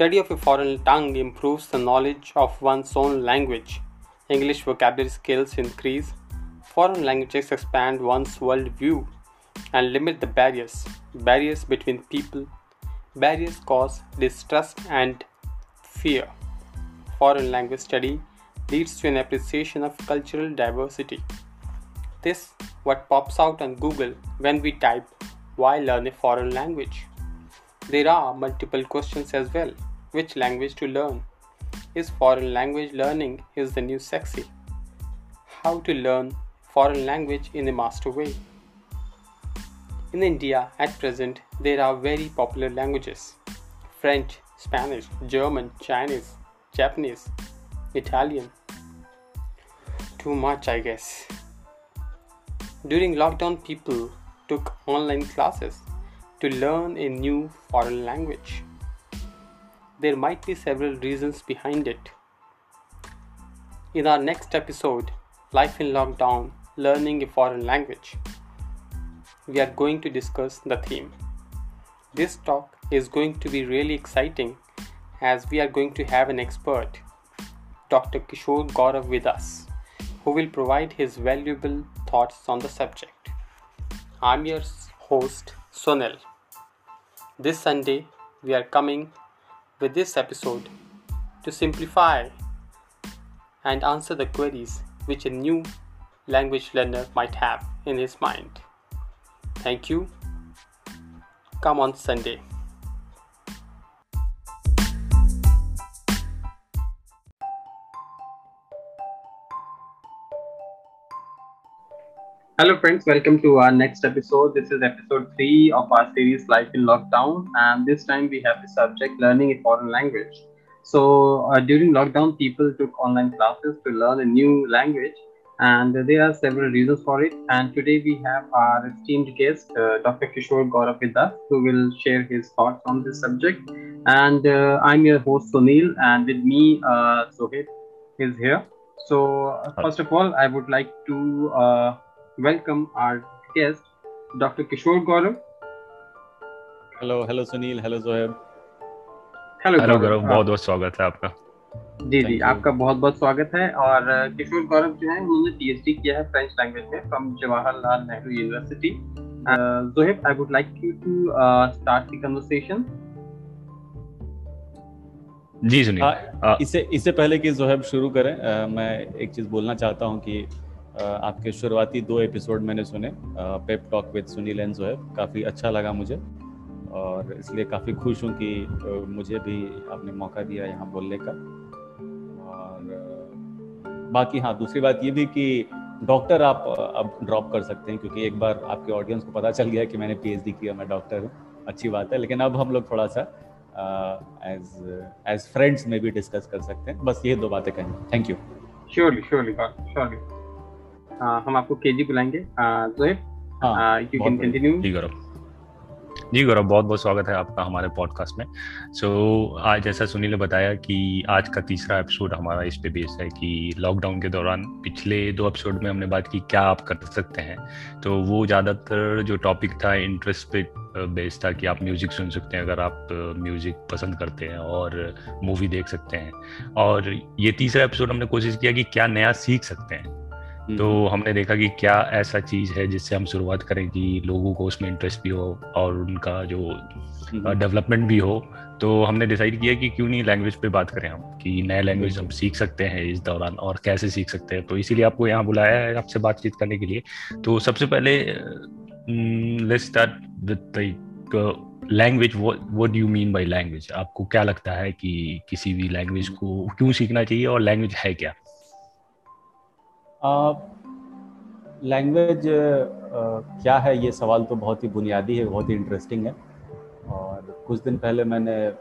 Study of a foreign tongue improves the knowledge of one's own language. English vocabulary skills increase. Foreign languages expand one's worldview and limit the barriers. Barriers between people. Barriers cause distrust and fear. Foreign language study leads to an appreciation of cultural diversity. This what pops out on Google when we type why learn a foreign language. There are multiple questions as well. Which language to learn? Is foreign language learning is the new sexy? How to learn foreign language in a master way? In India at present there are very popular languages. French, Spanish, German, Chinese, Japanese, Italian. Too much I guess. During lockdown people took online classes to learn a new foreign language. There might be several reasons behind it. In our next episode, Life in Lockdown Learning a Foreign Language, we are going to discuss the theme. This talk is going to be really exciting as we are going to have an expert, Dr. Kishore Gaurav, with us, who will provide his valuable thoughts on the subject. I'm your host, Sonal. This Sunday, we are coming with this episode to simplify and answer the queries which a new language learner might have in his mind. Thank you. Come on Sunday. Hello, friends. Welcome to our next episode. This is episode three of our series Life in Lockdown, and this time we have the subject learning a foreign language. So, uh, during lockdown, people took online classes to learn a new language, and there are several reasons for it. And today we have our esteemed guest, uh, Dr. Kishore Gaurav, with us, who will share his thoughts on this subject. And uh, I'm your host, Sunil, and with me, uh, Sohit is here. So, uh, first of all, I would like to uh, welcome our guest, Dr. Kishore Gaurav. Hello hello Sunil hello Zoheb hello hello Gaurav बहुत बहुत स्वागत है आपका जी जी. आपका बहुत बहुत स्वागत है और किशोर गौरव जो है उन्होंने पीएचडी किया है फ्रेंच लैंग्वेज में from Jawaharlal Nehru University Zoheb I would like you to start the conversation जी सुनिए हाँ, इससे इससे पहले कि जोहेब शुरू करें अ, मैं एक चीज़ बोलना चाहता हूँ कि आपके शुरुआती दो एपिसोड मैंने सुने। Pep talk with Sunil and Zoheb काफ़ी अच्छा लगा मुझे। और इसलिए काफ़ी खुश हूँ कि मुझे भी आपने मौका दिया यहाँ बोलने का। और बाकी हाँ दूसरी बात ये भी कि डॉक्टर आप अब ड्रॉप कर सकते हैं क्योंकि एक बार आपके ऑडियंस को पता चल गया कि मैंने पीएचडी किया, मैं डॉक्टर हूँ। अच्छी बात है, लेकिन अब हम लोग थोड़ा सा एज एज फ्रेंड्स में भी डिस्कस कर सकते हैं। बस ये दो बातें कहें। Thank you surely surely surely हम आपको केजी बुलाएँगे। यू कैन कंटिन्यू जी गौरव। जी गौरव बहुत बहुत स्वागत है आपका हमारे पॉडकास्ट में। सो so, आज जैसा सुनील ने बताया कि आज का तीसरा एपिसोड हमारा इस पे बेस्ड है कि लॉकडाउन के दौरान पिछले दो एपिसोड में हमने बात की क्या आप कर सकते हैं। तो वो ज़्यादातर जो टॉपिक था इंटरेस्ट पे बेस्ड था कि आप म्यूज़िक सुन सकते हैं अगर आप म्यूज़िक पसंद करते हैं और मूवी देख सकते हैं। और ये तीसरा एपिसोड हमने कोशिश किया कि क्या नया सीख सकते हैं। तो हमने देखा कि क्या ऐसा चीज़ है जिससे हम शुरुआत करें कि लोगों को उसमें इंटरेस्ट भी हो और उनका जो हम्म, डेवलपमेंट भी हो। तो हमने डिसाइड किया कि क्यों नहीं लैंग्वेज पे बात करें हम कि नए लैंग्वेज हम सीख सकते हैं इस दौरान और कैसे सीख सकते हैं। तो इसीलिए आपको यहाँ बुलाया है आपसे बातचीत करने के लिए। तो सबसे पहले let's start with language what do you mean by language आपको क्या लगता है कि किसी भी लैंग्वेज को क्यों सीखना चाहिए और लैंग्वेज है क्या? लैंग्वेज क्या है? ये सवाल तो बहुत ही बुनियादी है, बहुत ही इंटरेस्टिंग है। और कुछ दिन पहले मैंने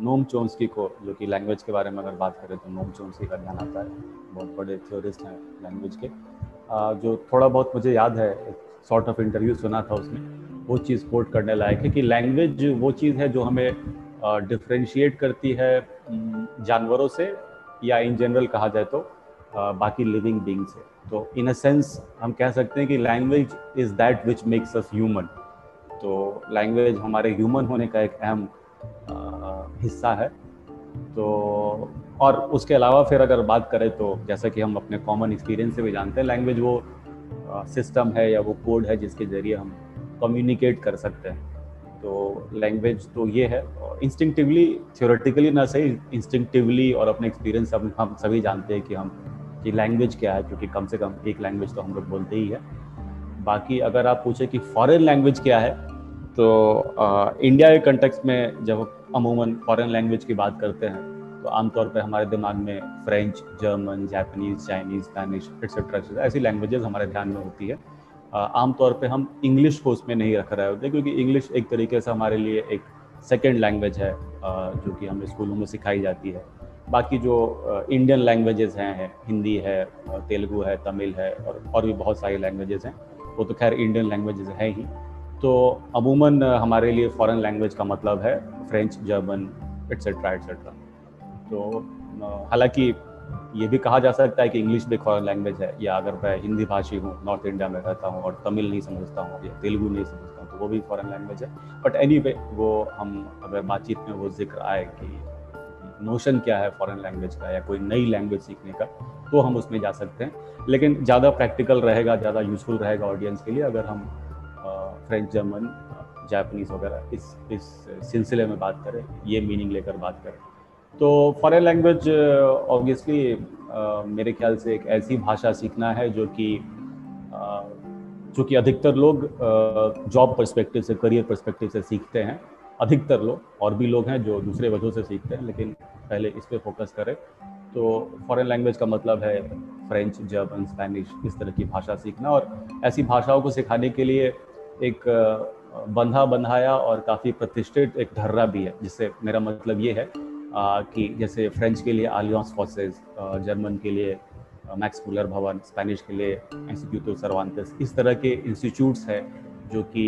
नोम चोम्स्की को, जो कि लैंग्वेज के बारे में अगर बात करें तो नोम चोम्स्की का ध्यान आता है। बहुत बड़े थ्योरिस्ट हैं लैंग्वेज के। जो थोड़ा बहुत मुझे याद है, एक सॉर्ट ऑफ़ इंटरव्यू सुना था उसमें वो चीज़ कोट करने लायक है कि लैंग्वेज वो चीज़ है जो हमें डिफ्रेंशिएट करती है जानवरों से या इन जनरल कहा जाए तो। बाकी लिविंग बींग है। तो इन अ सेंस हम कह सकते हैं कि language is that which makes us human तो लैंग्वेज हमारे ह्यूमन होने का एक अहम हिस्सा है। तो और उसके अलावा फिर अगर बात करें तो जैसा कि हम अपने कॉमन एक्सपीरियंस से भी जानते हैं लैंग्वेज वो सिस्टम है या वो कोड है जिसके ज़रिए हम कम्युनिकेट कर सकते हैं। तो लैंग्वेज तो ये है। इंस्टिंक्टिवली थियोरेटिकली ना सही इंस्टिंक्टिवली और अपने एक्सपीरियंस हम हम सभी जानते हैं कि हम कि लैंग्वेज क्या है क्योंकि कम से कम एक लैंग्वेज तो हम लोग बोलते ही है। बाकी अगर आप पूछे कि फॉरेन लैंग्वेज क्या है तो आ, इंडिया के कंटेक्स में जब अमूमन फॉरेन लैंग्वेज की बात करते हैं तो आमतौर पर हमारे दिमाग में French German Japanese Chinese Spanish etcetera ऐसी लैंग्वेजेस हमारे ध्यान में होती है। आमतौर पे हम इंग्लिश को उसमें नहीं रख रहे होते क्योंकि इंग्लिश एक तरीके से हमारे लिए एक सेकेंड लैंग्वेज है जो कि हमें स्कूलों में सिखाई जाती है। बाकी जो इंडियन लैंग्वेजेस हैं हिंदी है तेलुगु है तमिल है और और भी बहुत सारी लैंग्वेजेस हैं वो तो खैर इंडियन लैंग्वेजेस हैं ही। तो अमूमन हमारे लिए फॉरेन लैंग्वेज का मतलब है फ्रेंच जर्मन एट्सेट्रा एट्सेट्रा तो हालाँकि ये भी कहा जा सकता है कि इंग्लिश भी फॉरन लैंग्वेज है या अगर मैं हिंदी भाषी हूँ नॉर्थ इंडिया में रहता हूँ और तमिल नहीं समझता हूँ या तेलुगु नहीं समझता हूँ तो वो भी फॉरन लैंग्वेज है। बट एनी anyway, वो हम अगर बातचीत में वो ज़िक्र आए कि नोशन क्या है फॉरेन लैंग्वेज का या कोई नई लैंग्वेज सीखने का तो हम उसमें जा सकते हैं। लेकिन ज़्यादा प्रैक्टिकल रहेगा, ज़्यादा यूजफुल रहेगा ऑडियंस के लिए अगर हम फ्रेंच जर्मन जापानीज वगैरह इस इस सिलसिले में बात करें, ये मीनिंग लेकर बात करें। तो फॉरेन लैंग्वेज ऑब्वियसली मेरे ख्याल से एक ऐसी भाषा सीखना है जो कि चूँकि अधिकतर लोग जॉब पर्सपेक्टिव से करियर पर्सपेक्टिव से सीखते हैं। अधिकतर लोग और भी लोग हैं जो दूसरे वजहों से सीखते हैं, लेकिन पहले इस पर फोकस करें। तो फॉरेन लैंग्वेज का मतलब है फ्रेंच जर्मन स्पेनिश इस तरह की भाषा सीखना और ऐसी भाषाओं को सिखाने के लिए एक बंधा बंधाया और काफ़ी प्रतिष्ठित एक ढर्रा भी है, जिससे मेरा मतलब ये है कि जैसे फ्रेंच के लिए आलियांस फोर्सेज जर्मन के लिए मैक्स पुलर भवन स्पेनिश के लिए इंस्टीट्यूट सर्वांतस इस तरह के इंस्टीट्यूट्स हैं जो कि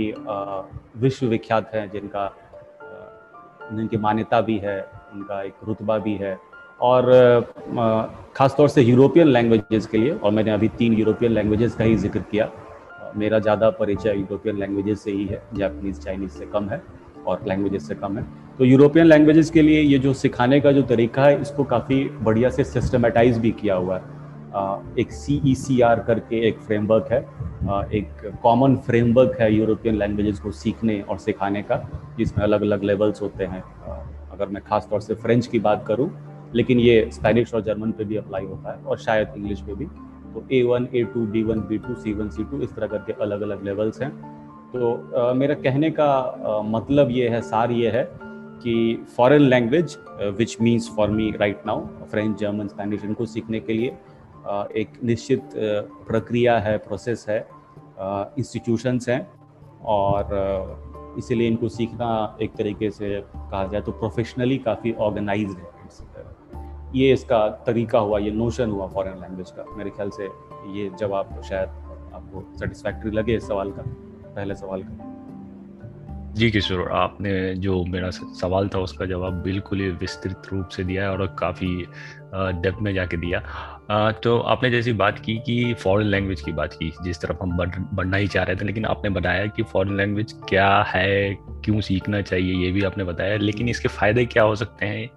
विश्वविख्यात हैं जिनका जिनकी मान्यता भी है, उनका एक रुतबा भी है। और ख़ासतौर से यूरोपियन लैंग्वेजेस के लिए, और मैंने अभी तीन यूरोपियन लैंग्वेजेस का ही ज़िक्र किया, मेरा ज़्यादा परिचय यूरोपियन लैंग्वेजेस से ही है, जापानीज़, चाइनीज़ से कम है, और लैंग्वेजेस से कम है। तो यूरोपियन लैंग्वेजेस के लिए ये जो सिखाने का जो तरीका है, इसको काफ़ी बढ़िया से सिस्टमेटाइज भी किया हुआ है। एक आर करके एक फ्रेमवर्क है एक कॉमन फ्रेमवर्क है यूरोपियन लैंग्वेजेस को सीखने और सिखाने का, जिसमें अलग अलग लेवल्स होते हैं। अगर मैं खास तौर से फ्रेंच की बात करूँ, लेकिन ये स्पेनिश और जर्मन पे भी अप्लाई होता है और शायद इंग्लिश पे भी। तो A one A two B one B two C one C two इस तरह करके अलग अलग लेवल्स हैं। तो मेरा कहने का मतलब ये है, सार ये है कि foreign language which means for me right now French German Spanish इनको सीखने के लिए एक निश्चित प्रक्रिया है प्रोसेस है इंस्टीट्यूशंस हैं और इसीलिए इनको सीखना एक तरीके से कहा जाए तो प्रोफेशनली काफ़ी ऑर्गेनाइज है। ये इसका तरीका हुआ, ये नोशन हुआ फॉरेन लैंग्वेज का। मेरे ख्याल से ये जवाब शायद आपको सेटिस्फैक्ट्री लगे इस सवाल का, पहले सवाल का। जी किशोर आपने जो मेरा सवाल था उसका जवाब बिल्कुल ही विस्तृत रूप से दिया है और काफ़ी डेप्थ में जाके दिया। तो आपने जैसी बात की कि फॉरेन लैंग्वेज की बात की जिस तरफ़ हम बढ़ बढ़ना ही चाह रहे थे लेकिन आपने बताया कि फॉरेन लैंग्वेज क्या है क्यों सीखना चाहिए ये भी आपने बताया लेकिन इसके फ़ायदे क्या हो सकते हैं?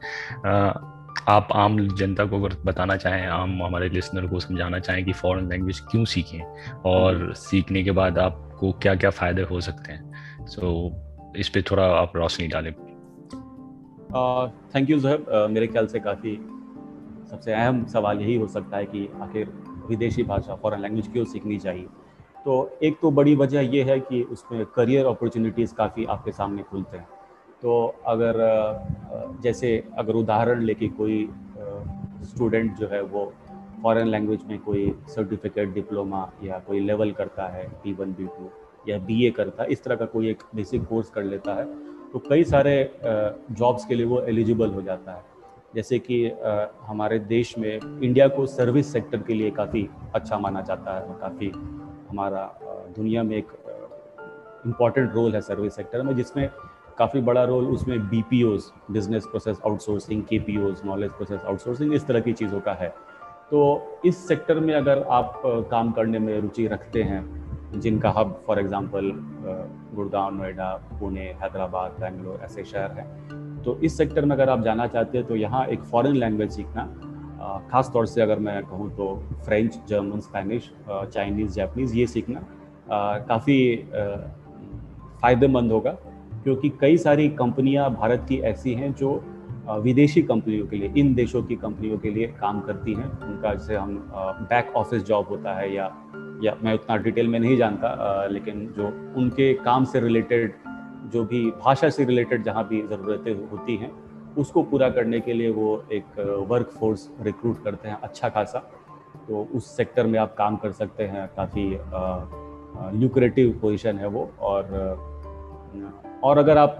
आप आम जनता को अगर बताना चाहें आम हमारे लिसनर को समझाना चाहें कि फॉरेन लैंग्वेज क्यों सीखें और सीखने के बाद आपको क्या क्या फ़ायदे हो सकते हैं? सो so, इस पर थोड़ा आप रोशनी डालें। थैंक यू जहब मेरे ख्याल से काफ़ी सबसे अहम सवाल यही हो सकता है कि आखिर विदेशी भाषा फॉरेन लैंग्वेज क्यों सीखनी चाहिए? तो एक तो बड़ी वजह यह है कि उसमें करियर अपॉर्चुनिटीज़ काफ़ी आपके सामने खुलते हैं। तो अगर जैसे अगर उदाहरण लेके कोई स्टूडेंट जो है वो फॉरेन लैंग्वेज में कोई सर्टिफिकेट डिप्लोमा या कोई लेवल करता है बी वन बी टू या बीए करता है, इस तरह का कोई एक बेसिक कोर्स कर लेता है तो कई सारे जॉब्स के लिए वो एलिजिबल हो जाता है। जैसे कि हमारे देश में इंडिया को सर्विस सेक्टर के लिए काफ़ी अच्छा माना जाता है और काफ़ी हमारा दुनिया में एक इंपॉर्टेंट रोल है सर्विस सेक्टर में, जिसमें काफ़ी बड़ा रोल उसमें बी बिज़नेस प्रोसेस आउटसोर्सिंग के नॉलेज प्रोसेस आउटसोर्सिंग इस तरह की चीज़ों का है। तो इस सेक्टर में अगर आप काम करने में रुचि रखते हैं जिनका hub for example Gurgaon, Noida, Pune, Hyderabad, Bangalore, ऐसे शहर हैं। तो इस सेक्टर में अगर आप जाना चाहते हैं तो यहाँ एक फॉरेन लैंग्वेज सीखना। ख़ास तौर से अगर मैं कहूँ तो French German Spanish Chinese Japanese ये सीखना। काफ़ी फ़ायदेमंद होगा, क्योंकि कई सारी कंपनियाँ भारत की ऐसी हैं जो विदेशी कंपनियों के लिए, इन देशों की कंपनियों के लिए काम करती हैं। उनका जैसे हम बैक ऑफ़िस जॉब होता है या या मैं उतना डिटेल में नहीं जानता लेकिन जो उनके काम से रिलेटेड, जो भी भाषा से रिलेटेड जहाँ भी ज़रूरतें होती हैं, उसको पूरा करने के लिए वो एक वर्क फोर्स रिक्रूट करते हैं अच्छा खासा। तो उस सेक्टर में आप काम कर सकते हैं, काफ़ी ल्यूक्रेटिव पोजीशन है वो और और अगर आप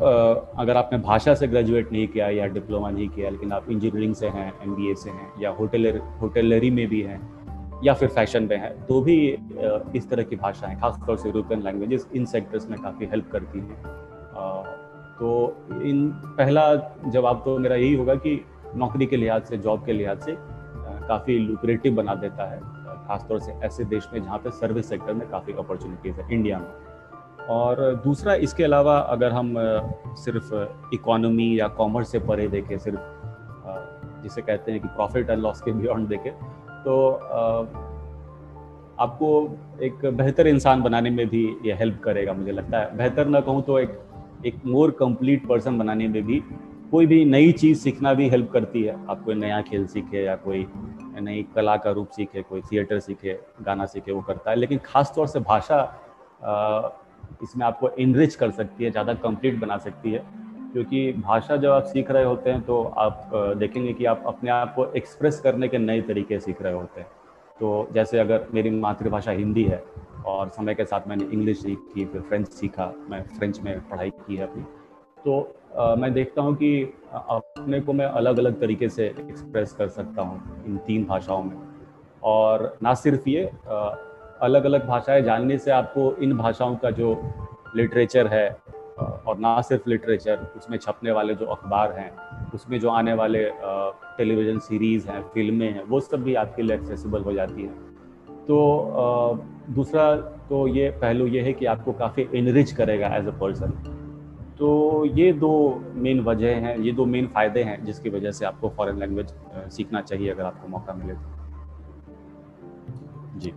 अगर आपने भाषा से ग्रेजुएट नहीं किया या डिप्लोमा नहीं किया, लेकिन आप इंजीनियरिंग से हैं एमबीए से हैं या होटलर होटलरी में भी हैं या फिर फ़ैशन में है तो भी इस तरह की भाषाएँ, खासतौर से यूरोपियन लैंग्वेजेस इन सेक्टर्स में काफ़ी हेल्प करती हैं। तो इन, पहला जवाब तो मेरा यही होगा कि नौकरी के लिहाज से जॉब के लिहाज से काफ़ी लुक्रेटिव बना देता है खासतौर से ऐसे देश में जहाँ पे सर्विस सेक्टर में काफ़ी अपॉर्चुनिटीज़ है इंडिया में। और दूसरा, इसके अलावा अगर हम सिर्फ़ इकोनॉमी या कॉमर्स से परे देखें, सिर्फ़ जिसे कहते हैं कि प्रॉफिट एंड लॉस के बियॉन्ड देखें तो आपको एक बेहतर इंसान बनाने में भी ये हेल्प करेगा, मुझे लगता है। बेहतर ना कहूँ तो एक एक मोर कंप्लीट पर्सन बनाने में भी कोई भी नई चीज़ सीखना भी हेल्प करती है। आप कोई नया खेल सीखे या कोई नई कला का रूप सीखे, कोई थिएटर सीखे, गाना सीखे, वो करता है। लेकिन ख़ास तौर से भाषा इसमें आपको इनरिच कर सकती है, ज़्यादा कंप्लीट बना सकती है। क्योंकि भाषा जब आप सीख रहे होते हैं तो आप देखेंगे कि आप अपने आप को एक्सप्रेस करने के नए तरीके सीख रहे होते हैं। तो जैसे अगर मेरी मातृभाषा हिंदी है और समय के साथ मैंने इंग्लिश सीखी फिर फ्रेंच सीखा मैं फ्रेंच में पढ़ाई की है अपनी तो आ, मैं देखता हूँ कि अपने को मैं अलग अलग तरीके से एक्सप्रेस कर सकता हूँ इन तीन भाषाओं में। और ना सिर्फ़ ये अलग अलग भाषाएँ जानने से आपको इन भाषाओं का जो लिटरेचर है और ना सिर्फ़ लिटरेचर उसमें छपने वाले जो अखबार हैं, उसमें जो आने वाले टेलीविज़न सीरीज़ हैं फ़िल्में हैं, वो सब भी आपके लिए एक्सेसिबल हो जाती हैं। तो दूसरा तो ये पहलू ये है कि आपको काफ़ी इनरिच करेगा एज अ पर्सन तो ये दो मेन वजह हैं, ये दो मेन फ़ायदे हैं जिसकी वजह से आपको फॉरेन लैंग्वेज सीखना चाहिए अगर आपको मौका मिले तो। जी।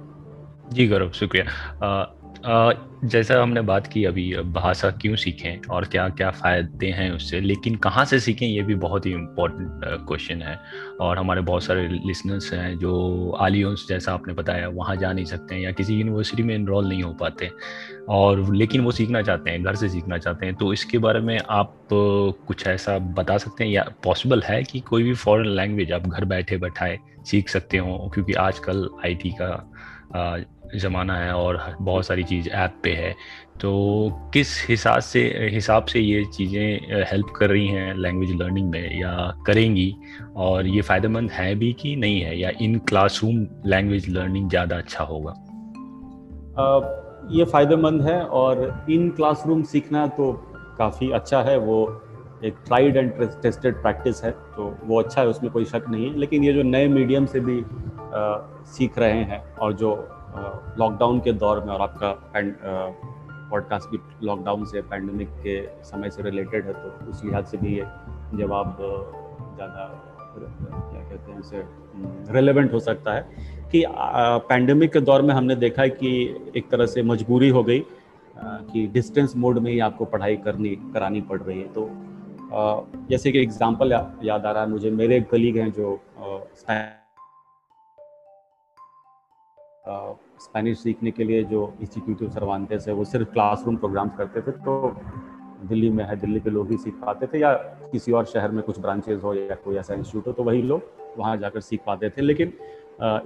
जी, गौरव, शुक्रिया। जैसा हमने बात की अभी भाषा क्यों सीखें और क्या क्या फ़ायदे हैं उससे, लेकिन कहाँ से सीखें, ये भी बहुत ही इम्पोर्टेंट क्वेश्चन है। और हमारे बहुत सारे लिसनर्स हैं जो आलियोंस जैसा आपने बताया, वहाँ जा नहीं सकते हैं या किसी यूनिवर्सिटी में इनरोल नहीं हो पाते। और लेकिन वो सीखना चाहते हैं, घर से सीखना चाहते हैं तो इसके बारे में आप कुछ ऐसा बता सकते हैं या पॉसिबल है कि कोई भी फॉरेन लैंग्वेज आप घर बैठे बैठाए सीख सकते हो? क्योंकि आजकल आईटी का ज़माना है और बहुत सारी चीज़ ऐप पे है। तो किस हिसाब से हिसाब से ये चीज़ें हेल्प कर रही हैं लैंग्वेज लर्निंग में या करेंगी? और ये फ़ायदेमंद है भी कि नहीं है? या इन क्लासरूम लैंग्वेज लर्निंग ज़्यादा अच्छा होगा? ये फ़ायदेमंद है और इन क्लासरूम सीखना तो काफ़ी अच्छा है। वो एक ट्राइड एंड टेस्टेड प्रैक्टिस है तो वो अच्छा है उसमें कोई शक नहीं है। लेकिन ये जो नए मीडियम से भी आ, सीख रहे हैं और जो लॉकडाउन के दौर में और आपका पॉडकास्ट भी लॉकडाउन से पैंडमिक के समय से रिलेटेड है तो उस लिहाज से भी ये जवाब ज़्यादा क्या कहते हैं इसे रेलेवेंट हो सकता है कि पैंडमिक के दौर में हमने देखा है कि एक तरह से मजबूरी हो गई कि डिस्टेंस मोड में ही आपको पढ़ाई करनी, करानी पड़ रही है। तो जैसे कि एग्जांपल याद आ रहा है, मुझे मेरे कलीग हैं जो स्पेनिश सीखने के लिए जो इंस्टीट्यूट सर्वान्टेस है वो सिर्फ़ क्लासरूम प्रोग्राम्स करते थे तो दिल्ली में है, दिल्ली के लोग ही सीख पाते थे, या किसी और शहर में कुछ ब्रांचेज हो या कोई ऐसा इंस्टीट्यूट हो तो वही लोग वहाँ जाकर सीख पाते थे। लेकिन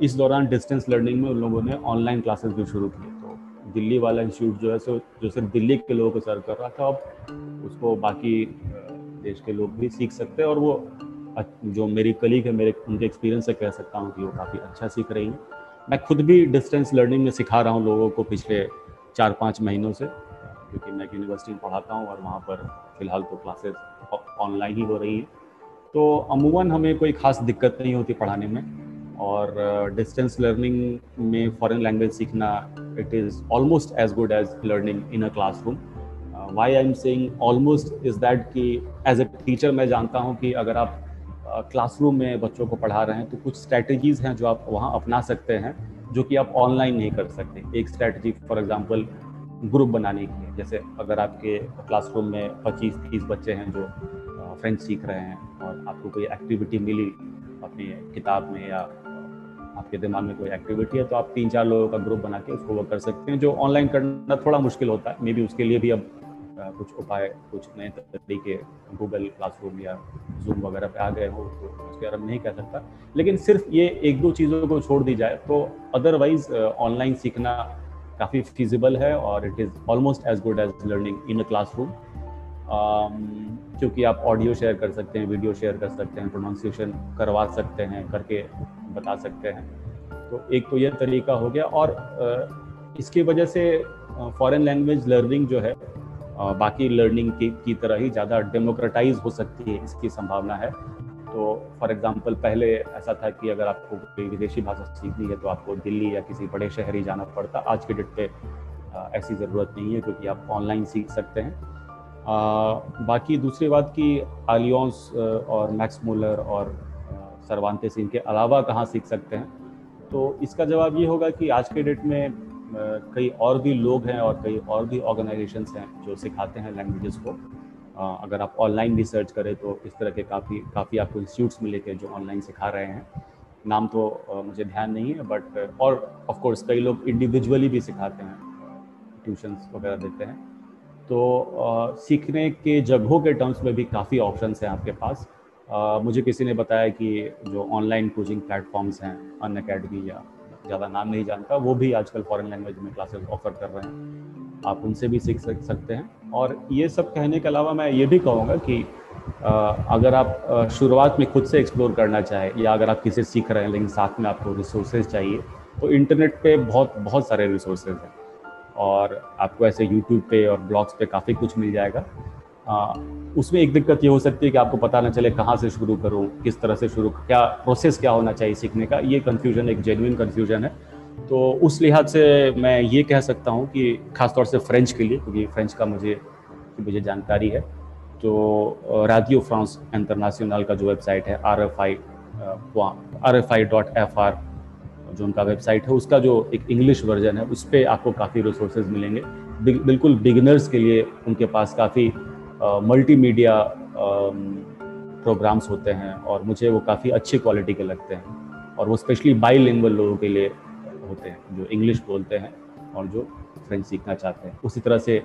इस दौरान डिस्टेंस लर्निंग में उन लोगों ने ऑनलाइन क्लासेस भी शुरू किए। तो दिल्ली वाला इंस्टीट्यूट जो है, सो, जो सिर्फ़ दिल्ली के लोगों को सर्व कर रहा था, अब उसको बाकी देश के लोग भी सीख सकते हैं, और वो जो मेरी कलीग है, मेरे, उनके एक्सपीरियंस से कह सकता हूँ कि वो काफ़ी अच्छा सीख रही हैं। मैं खुद भी डिस्टेंस लर्निंग में सिखा रहा हूँ लोगों को पिछले चार, पाँच महीनों से, क्योंकि मैं यूनिवर्सिटी में पढ़ाता हूँ और वहाँ पर फ़िलहाल तो क्लासेस ऑनलाइन ही हो रही हैं। तो अमूमन हमें कोई ख़ास दिक्कत नहीं होती पढ़ाने में और डिस्टेंस लर्निंग में फॉरेन लैंग्वेज सीखना it is almost as good as learning in a classroom why I am saying almost is that कि एज ए टीचर मैं जानता हूँ कि अगर आप क्लासरूम में बच्चों को पढ़ा रहे हैं तो कुछ स्ट्रैटेजीज हैं जो आप वहाँ अपना सकते हैं, जो कि आप ऑनलाइन नहीं कर सकते। एक स्ट्रैटेजी फॉर एग्जांपल ग्रुप बनाने की है जैसे अगर आपके क्लासरूम में 25-30 बच्चे हैं जो फ्रेंच सीख रहे हैं और आपको कोई एक्टिविटी मिली अपनी किताब में या आपके दिमाग में कोई एक्टिविटी है तो आप तीन चार लोगों का ग्रुप बना के उसको वो कर सकते हैं, जो ऑनलाइन करना थोड़ा मुश्किल होता है। मे बी उसके लिए भी अब कुछ उपाय, कुछ नए तरीके गूगल क्लासरूम या जूम वगैरह पे आ गए हो तो उसके बारे में नहीं कह सकता। लेकिन सिर्फ़ ये एक दो चीज़ों को छोड़ दी जाए तो अदरवाइज़ ऑनलाइन सीखना काफ़ी फिजिबल है और it is almost as good as learning in a classroom क्योंकि आप ऑडियो शेयर कर सकते हैं वीडियो शेयर कर सकते हैं प्रोनाउंसिएशन करवा सकते हैं, करके बता सकते हैं। तो एक तो यह तरीका हो गया और इसकी वजह से फॉरेन लैंग्वेज लर्निंग जो है बाकी लर्निंग की, की तरह ही ज़्यादा डेमोक्रेटाइज हो सकती है इसकी संभावना है। तो फॉर एग्जांपल पहले ऐसा था कि अगर आपको कोई विदेशी भाषा सीखनी है तो आपको दिल्ली या किसी बड़े शहर ही जाना पड़ता। आज के डेट पे ऐसी ज़रूरत नहीं है क्योंकि आप ऑनलाइन सीख सकते हैं। आ, बाकी दूसरी बात की आलियोंस और मैक्स मूलर और सरवानते सिंह के अलावा कहाँ सीख सकते हैं? तो इसका जवाब ये होगा कि आज के डेट में कई और भी लोग हैं और कई और भी ऑर्गेनाइजेशंस हैं जो सिखाते हैं लैंग्वेजेस को। अगर आप ऑनलाइन भी सर्च करें तो इस तरह के काफ़ी काफ़ी आपको इंस्टीट्यूट्स मिलेंगे जो ऑनलाइन सिखा रहे हैं। नाम तो मुझे ध्यान नहीं है बट और ऑफ़ कोर्स कई लोग इंडिविजुअली भी सिखाते हैं ट्यूशन्स वगैरह देते हैं। तो सीखने के जगहों के टर्म्स में भी काफ़ी ऑप्शंस हैं आपके पास। मुझे किसी ने बताया कि जो ऑनलाइन कोचिंग प्लेटफॉर्म्स हैं अन अकेडमी या ज़्यादा नाम नहीं जानता, वो भी आजकल फॉरेन लैंग्वेज में क्लासेस ऑफ़र कर रहे हैं। आप उनसे भी सीख सकते हैं। और ये सब कहने के अलावा मैं ये भी कहूँगा कि अगर आप शुरुआत में खुद से एक्सप्लोर करना चाहें या अगर आप किसी सीख रहे हैं, लेकिन साथ में आपको रिसोर्सेज चाहिए तो इंटरनेट पे बहुत बहुत सारे रिसोर्सेज हैं। और आपको ऐसे यूट्यूब पे और ब्लॉग्स पे काफ़ी कुछ मिल जाएगा। उसमें एक दिक्कत ये हो सकती है कि आपको पता ना चले कहाँ से शुरू करूँ, किस तरह से शुरू, क्या प्रोसेस क्या होना चाहिए सीखने का, ये कन्फ्यूज़न एक जेन्यन कन्फ्यूज़न है। तो उस लिहाज से मैं ये कह सकता हूँ कि ख़ासतौर से फ्रेंच के लिए, क्योंकि फ्रेंच का मुझे मुझे जानकारी है। तो राडियो फ्रांस इंटरनेशनल का जो वेबसाइट है R F I R F I dot F R जो उनका वेबसाइट है, उसका जो एक इंग्लिश वर्जन है, उस पर आपको काफ़ी रिसोर्सेज मिलेंगे। बिल्कुल बिगिनर्स के लिए उनके पास काफ़ी मल्टीमीडिया प्रोग्राम्स होते हैं और मुझे वो काफ़ी अच्छी क्वालिटी के लगते हैं और वो स्पेशली बाई लोगों के लिए होते हैं, जो इंग्लिश बोलते हैं और जो फ्रेंच सीखना चाहते हैं। उसी तरह से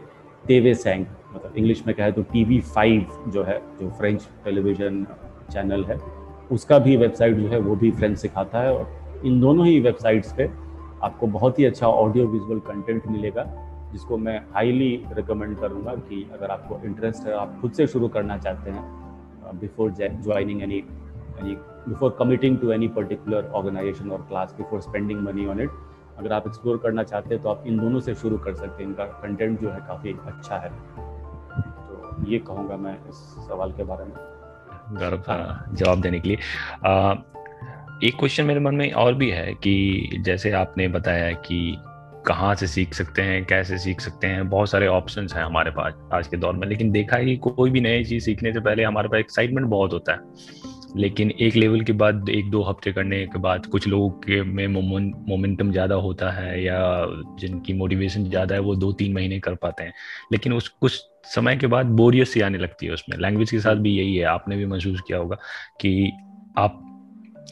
टेवे सैंग मतलब इंग्लिश में कहे तो टी वी फाइव जो है, जो फ्रेंच टेलीविज़न चैनल है, उसका भी वेबसाइट जो है, वो भी फ्रेंच सिखाता है और इन दोनों ही वेबसाइट्स पे आपको बहुत ही अच्छा ऑडियो विजुअल कंटेंट मिलेगा। जिसको मैं हाईली रिकमेंड करूँगा कि अगर आपको इंटरेस्ट है आप खुद से शुरू करना चाहते हैं before joining any any before committing to any particular organisation और class before spending money on it अगर आप एक्सप्लोर करना चाहते हैं तो आप इन दोनों से शुरू कर सकते हैं। इनका कंटेंट जो है काफ़ी अच्छा है। तो ये कहूँगा मैं इस सवाल के बारे में। गौरव जवाब देने के लिए। आ, एक क्वेश्चन मेरे मन में और भी है कि जैसे आपने बताया कि कहाँ से सीख सकते हैं, कैसे सीख सकते हैं? बहुत सारे ऑप्शन हैं हमारे पास आज के दौर में, लेकिन देखा है कि कोई भी नई चीज़ सीखने से पहले हमारे पास एक्साइटमेंट बहुत होता है। लेकिन एक लेवल के बाद, एक दो हफ़्ते करने के बाद कुछ लोगों के में मोमेंटम ज़्यादा होता है या जिनकी मोटिवेशन ज़्यादा है, वो दो तीन महीने कर पाते हैं। लेकिन उस, कुछ समय के बाद बोरियत सी आने लगती है उसमें। लैंग्वेज के साथ भी यही है, आपने भी महसूस किया होगा कि आप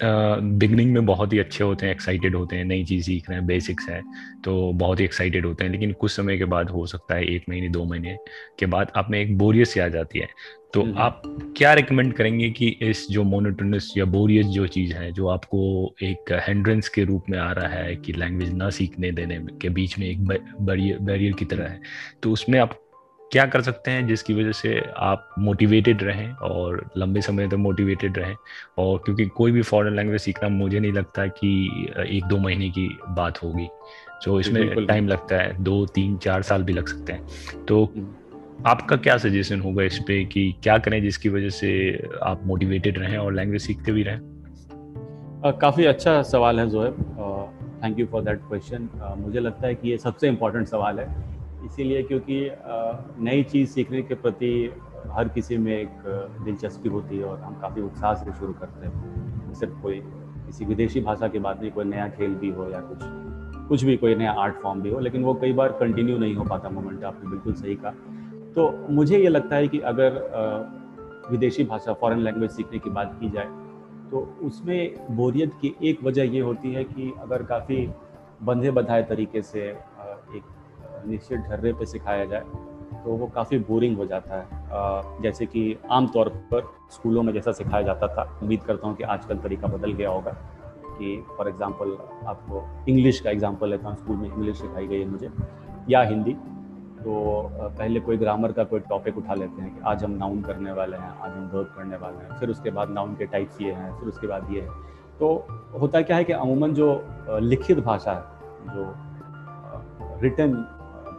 बिगनिंग में बहुत ही अच्छे होते हैं एक्साइटेड होते हैं नई चीज़ सीख रहे हैं बेसिक्स हैं तो बहुत ही एक्साइटेड होते हैं लेकिन कुछ समय के बाद हो सकता है एक महीने दो महीने के बाद आप में एक बोरियत सी आ जाती है तो हम्म। आप क्या रिकमेंड करेंगे कि इस जो मोनोटोनस या बोरियत जो चीज़ है जो आपको एक हैंड्रेंस के रूप में आ रहा है कि लैंग्वेज ना सीखने देने के बीच में एक बैरियर की तरह है तो उसमें आप क्या कर सकते हैं जिसकी वजह से आप मोटिवेटेड रहें और लंबे समय तक तो मोटिवेटेड रहें? और क्योंकि कोई भी फॉरेन लैंग्वेज सीखना मुझे नहीं लगता कि एक दो महीने की बात होगी। तो इसमें टाइम लगता है। दो तीन चार साल भी लग सकते हैं। तो। आपका क्या सजेशन होगा इस पे कि क्या करें जिसकी वजह से आप मोटिवेटेड रहें और लैंग्वेज सीखते भी रहें? काफ़ी अच्छा सवाल है Joeb thank you for that question मुझे लगता है कि ये सबसे इम्पोर्टेंट सवाल है। इसीलिए क्योंकि नई चीज़ सीखने के प्रति हर किसी में एक दिलचस्पी होती है और हम काफ़ी उत्साह से शुरू करते हैं। सिर्फ़ कोई किसी विदेशी भाषा की बात नहीं, कोई नया खेल भी हो या कुछ कुछ भी, कोई नया आर्ट फॉर्म भी हो, लेकिन वो कई बार कंटिन्यू नहीं हो पाता मोमेंट आपने बिल्कुल सही कहा। तो मुझे ये लगता है कि अगर विदेशी भाषा फॉरेन लैंग्वेज सीखने की बात की जाए तो उसमें बोरियत की एक वजह ये होती है कि अगर काफ़ी बंधे बधाए तरीके से निश्चित ढर्रे पे सिखाया जाए तो वो काफ़ी बोरिंग हो जाता है। जैसे कि आम तौर पर स्कूलों में जैसा सिखाया जाता था, उम्मीद करता हूँ कि आजकल तरीका बदल गया होगा कि फॉर एग्ज़ाम्पल आपको इंग्लिश का एग्ज़ाम्पल लेता हूँ, स्कूल में इंग्लिश सिखाई गई है मुझे, या हिंदी। तो पहले कोई ग्रामर का कोई टॉपिक उठा लेते हैं कि आज हम नाउन करने वाले हैं, आज हम वर्क करने वाले हैं, फिर उसके बाद नाउन के टाइप्स ये हैं, फिर उसके बाद ये है। तो होता क्या है कि अमूमन जो लिखित भाषा है, जो रिटर्न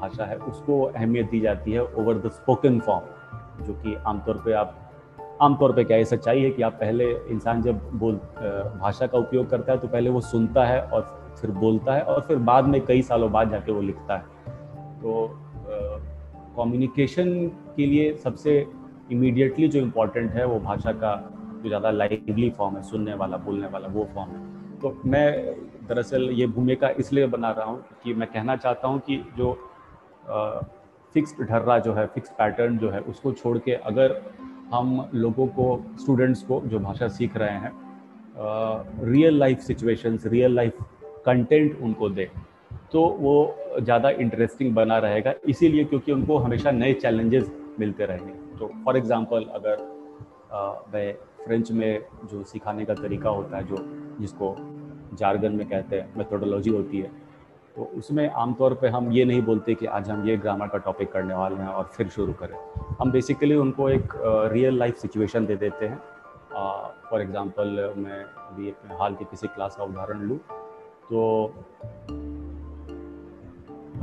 भाषा है, उसको अहमियत दी जाती है ओवर द स्पोकन फॉर्म जो कि आमतौर पे आप, आमतौर पे क्या ये सच्चाई है कि आप पहले इंसान जब बोल भाषा का उपयोग करता है तो पहले वो सुनता है और फिर बोलता है और फिर बाद में कई सालों बाद जाके वो लिखता है। तो कम्युनिकेशन के लिए सबसे इमीडिएटली जो इम्पोर्टेंट है वो भाषा का जो ज़्यादा लाइवली फॉर्म है, सुनने वाला, बोलने वाला, वो फॉर्म है। तो मैं दरअसल ये भूमिका इसलिए बना रहा हूँ कि मैं कहना चाहता हूँ कि जो फिक्स्ड ढर्रा जो है फिक्स पैटर्न जो है, उसको छोड़ के अगर हम लोगों को स्टूडेंट्स को जो भाषा सीख रहे हैं real life situations real life content उनको दें तो वो ज़्यादा इंटरेस्टिंग बना रहेगा। इसीलिए क्योंकि उनको हमेशा नए चैलेंजेस मिलते रहेंगे। तो फॉर एग्ज़ाम्पल अगर मैं फ्रेंच में जो सिखाने का तरीका होता है, जो जिसको जारगन में कहते हैं मेथोडोलॉजी होती है तो उसमें आमतौर पे हम ये नहीं बोलते कि आज हम ये ग्रामर का टॉपिक करने वाले हैं और फिर शुरू करें। हम बेसिकली उनको एक रियल लाइफ सिचुएशन दे देते हैं। फॉर एग्ज़ाम्पल मैं अभी एक हाल की किसी क्लास का उदाहरण लूँ। तो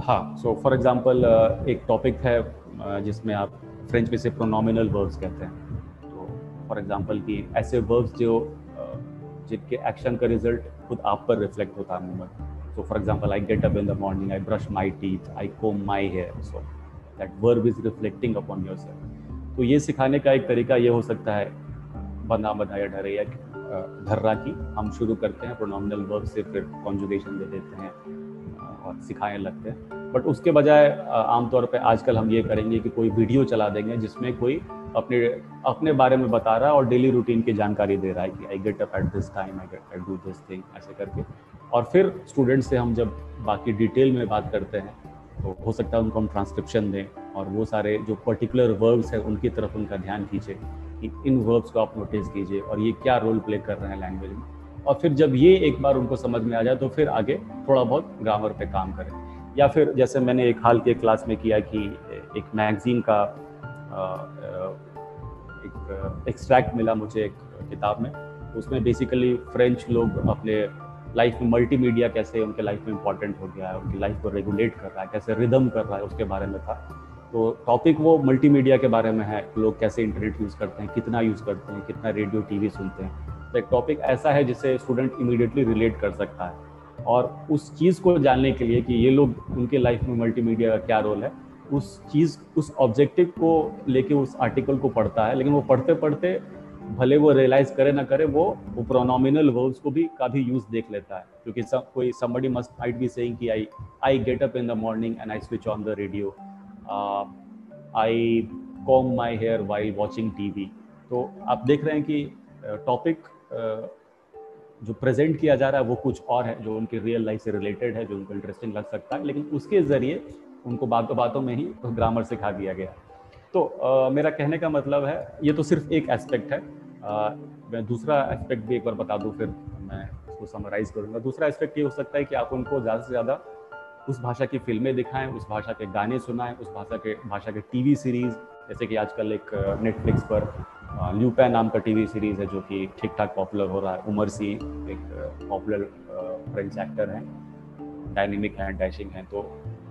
हाँ सो फॉर एग्जांपल एक टॉपिक है जिसमें आप फ्रेंच में से प्रोनोमिनल वर्ब्स कहते हैं। तो फॉर एग्जांपल कि ऐसे वर्ब्स जो जिनके एक्शन का रिज़ल्ट खुद आप पर रिफ्लेक्ट होता है movement for example I get up in the morning I brush my teeth I comb my hair so that verb is reflecting upon yourself तो ये सिखाने का एक तरीका ये हो सकता है बना बनाया ढरे या धर्रा की हम शुरू करते हैं प्रोनोमिनल वर्ब से फिर कॉन्जुगेशन दे देते हैं और सिखाने लगते हैं। बट उसके बजाय आमतौर पे आजकल हम ये करेंगे कि कोई वीडियो चला देंगे जिसमें कोई अपने अपने बारे में बता रहा है और डेली रूटीन की जानकारी दे रहा है कि I get up at this time I get I do this thing ऐसे करके। और फिर स्टूडेंट से हम जब बाकी डिटेल में बात करते हैं तो हो सकता है उनको हम ट्रांसक्रिप्शन दें और वो सारे जो पर्टिकुलर वर्ब्स हैं, उनकी तरफ़ उनका ध्यान खींचे कि इन वर्ब्स को आप नोटिस कीजिए और ये क्या रोल प्ले कर रहे हैं लैंग्वेज में। और फिर जब ये एक बार उनको समझ में आ जाए तो फिर आगे थोड़ा बहुत ग्रामर पे काम करें। या फिर जैसे मैंने एक हाल के क्लास में किया कि एक मैगजीन का एक एक्सट्रैक्ट मिला मुझे एक किताब में। उसमें बेसिकली फ्रेंच लोग अपने लाइफ में मल्टीमीडिया कैसे उनके लाइफ में इंपॉर्टेंट हो गया है, उनकी लाइफ को रेगुलेट कर रहा है, कैसे रिदम कर रहा है, उसके बारे में था। तो टॉपिक वो मल्टीमीडिया के बारे में है, लोग कैसे इंटरनेट यूज़ करते हैं, कितना यूज़ करते हैं, कितना रेडियो टीवी सुनते हैं। तो एक टॉपिक ऐसा है जिसे स्टूडेंट इमीडिएटली रिलेट कर सकता है। और उस चीज़ को जानने के लिए कि ये लोग उनके लाइफ में मल्टीमीडिया का क्या रोल है, उस चीज़, उस ऑब्जेक्टिव को लेके उस आर्टिकल को पढ़ता है, लेकिन वो पढ़ते पढ़ते भले वो रियलाइज़ करे ना करे वो वो प्रोनोमिनल वर्ब्स को भी का भी यूज़ देख लेता है। क्योंकि सब कोई somebody must might be saying कि I I get up in the morning and I switch on the radio I comb my hair while watching TV तो आप देख रहे हैं कि टॉपिक uh, जो प्रेजेंट किया जा रहा है वो कुछ और है जो उनकी रियल लाइफ से रिलेटेड है जो उनको इंटरेस्टिंग लग सकता है लेकिन उसके ज़रिए उनको बातों बातों में ही ग्रामर सिखा दिया गया तो आ, मेरा कहने का मतलब है ये तो सिर्फ़ एक एस्पेक्ट है। आ, मैं दूसरा एस्पेक्ट भी एक बार बता दूँ फिर मैं उसको समराइज करूँगा। दूसरा एस्पेक्ट ये हो सकता है कि आप उनको ज़्यादा से ज़्यादा उस भाषा की फ़िल्में दिखाएँ उस भाषा के गाने सुनाएँ उस भाषा के भाषा के टीवी सीरीज़ जैसे कि आजकल एक नेटफ्लिक्स पर ल्यूपै नाम का टीवी सीरीज़ है जो कि ठीक ठाक पॉपुलर हो रहा है। उमर सी एक पॉपुलर फ्रेंच एक्टर हैं। डायनेमिक हैं डैशिंग हैं तो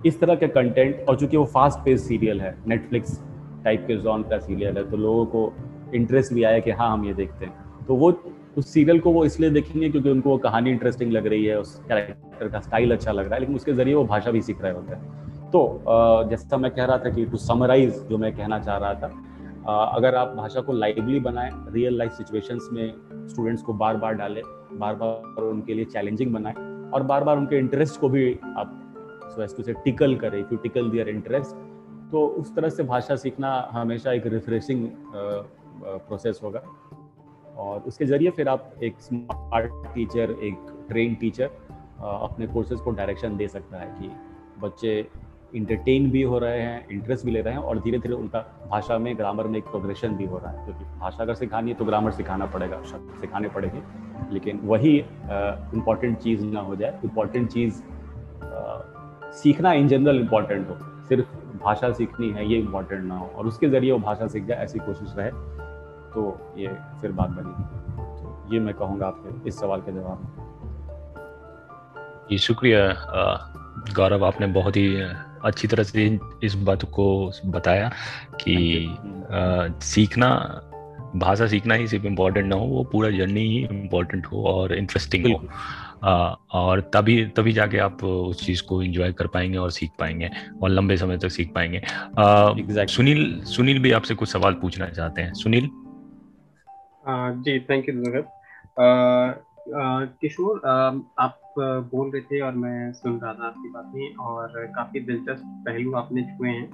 इस तरह के कंटेंट और चूँकि वो फास्ट पेज सीरियल है नेटफ्लिक्स टाइप के जॉन का सीरियल है तो लोगों को इंटरेस्ट भी आया कि हाँ हम ये देखते हैं। तो वो उस सीरियल को वो इसलिए देखेंगे क्योंकि उनको वो कहानी इंटरेस्टिंग लग रही है, उस कैरेक्टर का स्टाइल अच्छा लग रहा है, लेकिन उसके ज़रिए वो भाषा भी सीख रहे होते हैं। तो जैसा मैं कह रहा था कि टू समराइज जो मैं कहना चाह रहा था अगर आप भाषा को लाइवली बनाएँ रियल लाइफ सिचुएशंस में स्टूडेंट्स को बार बार डालें बार बार उनके लिए चैलेंजिंग बनाएँ, और बार बार उनके इंटरेस्ट को भी आप सो से टिकल करें if you tickle their interest तो उस तरह से भाषा सीखना हमेशा एक रिफ्रेशिंग प्रोसेस होगा। और उसके ज़रिए फिर आप एक स्मार्ट टीचर एक ट्रेन टीचर अपने कोर्सेज को डायरेक्शन दे सकता है कि बच्चे इंटरटेन भी हो रहे हैं इंटरेस्ट भी ले रहे हैं और धीरे धीरे उनका भाषा में ग्रामर में एक प्रोग्रेशन भी हो रहा है। क्योंकि भाषा अगर सिखानी है तो ग्रामर सिखाना पड़ेगा, शब्द सिखाने पड़ेंगे। लेकिन वही इंपॉर्टेंट चीज़ ना हो जाए। इंपॉर्टेंट चीज़ सीखना इन जनरल इंपॉर्टेंट हो। सिर्फ़ भाषा सीखनी है ये इम्पोर्टेंट ना हो। और उसके ज़रिए वो भाषा सीख जाए ऐसी कोशिश रहे तो ये फिर बात बनेगी। तो ये मैं कहूँगा आपके इस सवाल के जवाब में। ये शुक्रिया। गौरव आपने बहुत ही अच्छी तरह से इस बात को बताया कि आ, सीखना भाषा सीखना ही सिर्फ़ इम्पोर्टेंट ना हो वो पूरा जर्नी ही इम्पोर्टेंट हो और इंटरेस्टिंग हो। और तभी तभी जाके आप उस चीज़ को एंजॉय कर पाएँगे और सीख पाएँगे और लंबे समय तक सीख पाएँगे। exactly. सुनील सुनील भी आपसे कुछ सवाल पूछना चाहते हैं। सुनील? जी थैंक यू किशोर आप बोल रहे थे और मैं सुन रहा था आपकी बातें और काफ़ी दिलचस्प पहलू आपने छुए हैं।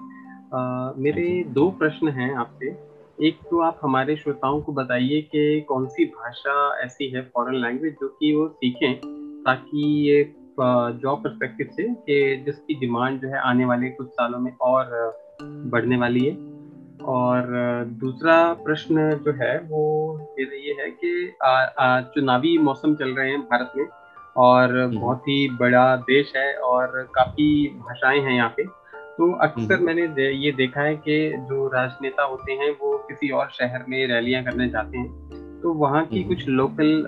मेरे दो प्रश्न हैं आपसे। एक तो आप हमारे श्रोताओं को बताइए कि कौन सी भाषा ऐसी है फॉरेन लैंग्वेज जो कि वो सीखें ताकि ये जॉब परस्पेक्टिव से कि जिसकी डिमांड जो है आने वाले कुछ सालों में और बढ़ने वाली है और दूसरा प्रश्न जो है वो मेरा ये है कि चुनावी मौसम चल रहे हैं भारत में और हम्म। बहुत ही बड़ा देश है और काफ़ी भाषाएँ हैं यहाँ पे तो अक्सर हम्म। मैंने दे, ये देखा है कि जो राजनेता होते हैं वो किसी और शहर में रैलियाँ करने जाते हैं। तो वहाँ की हम्म। कुछ लोकल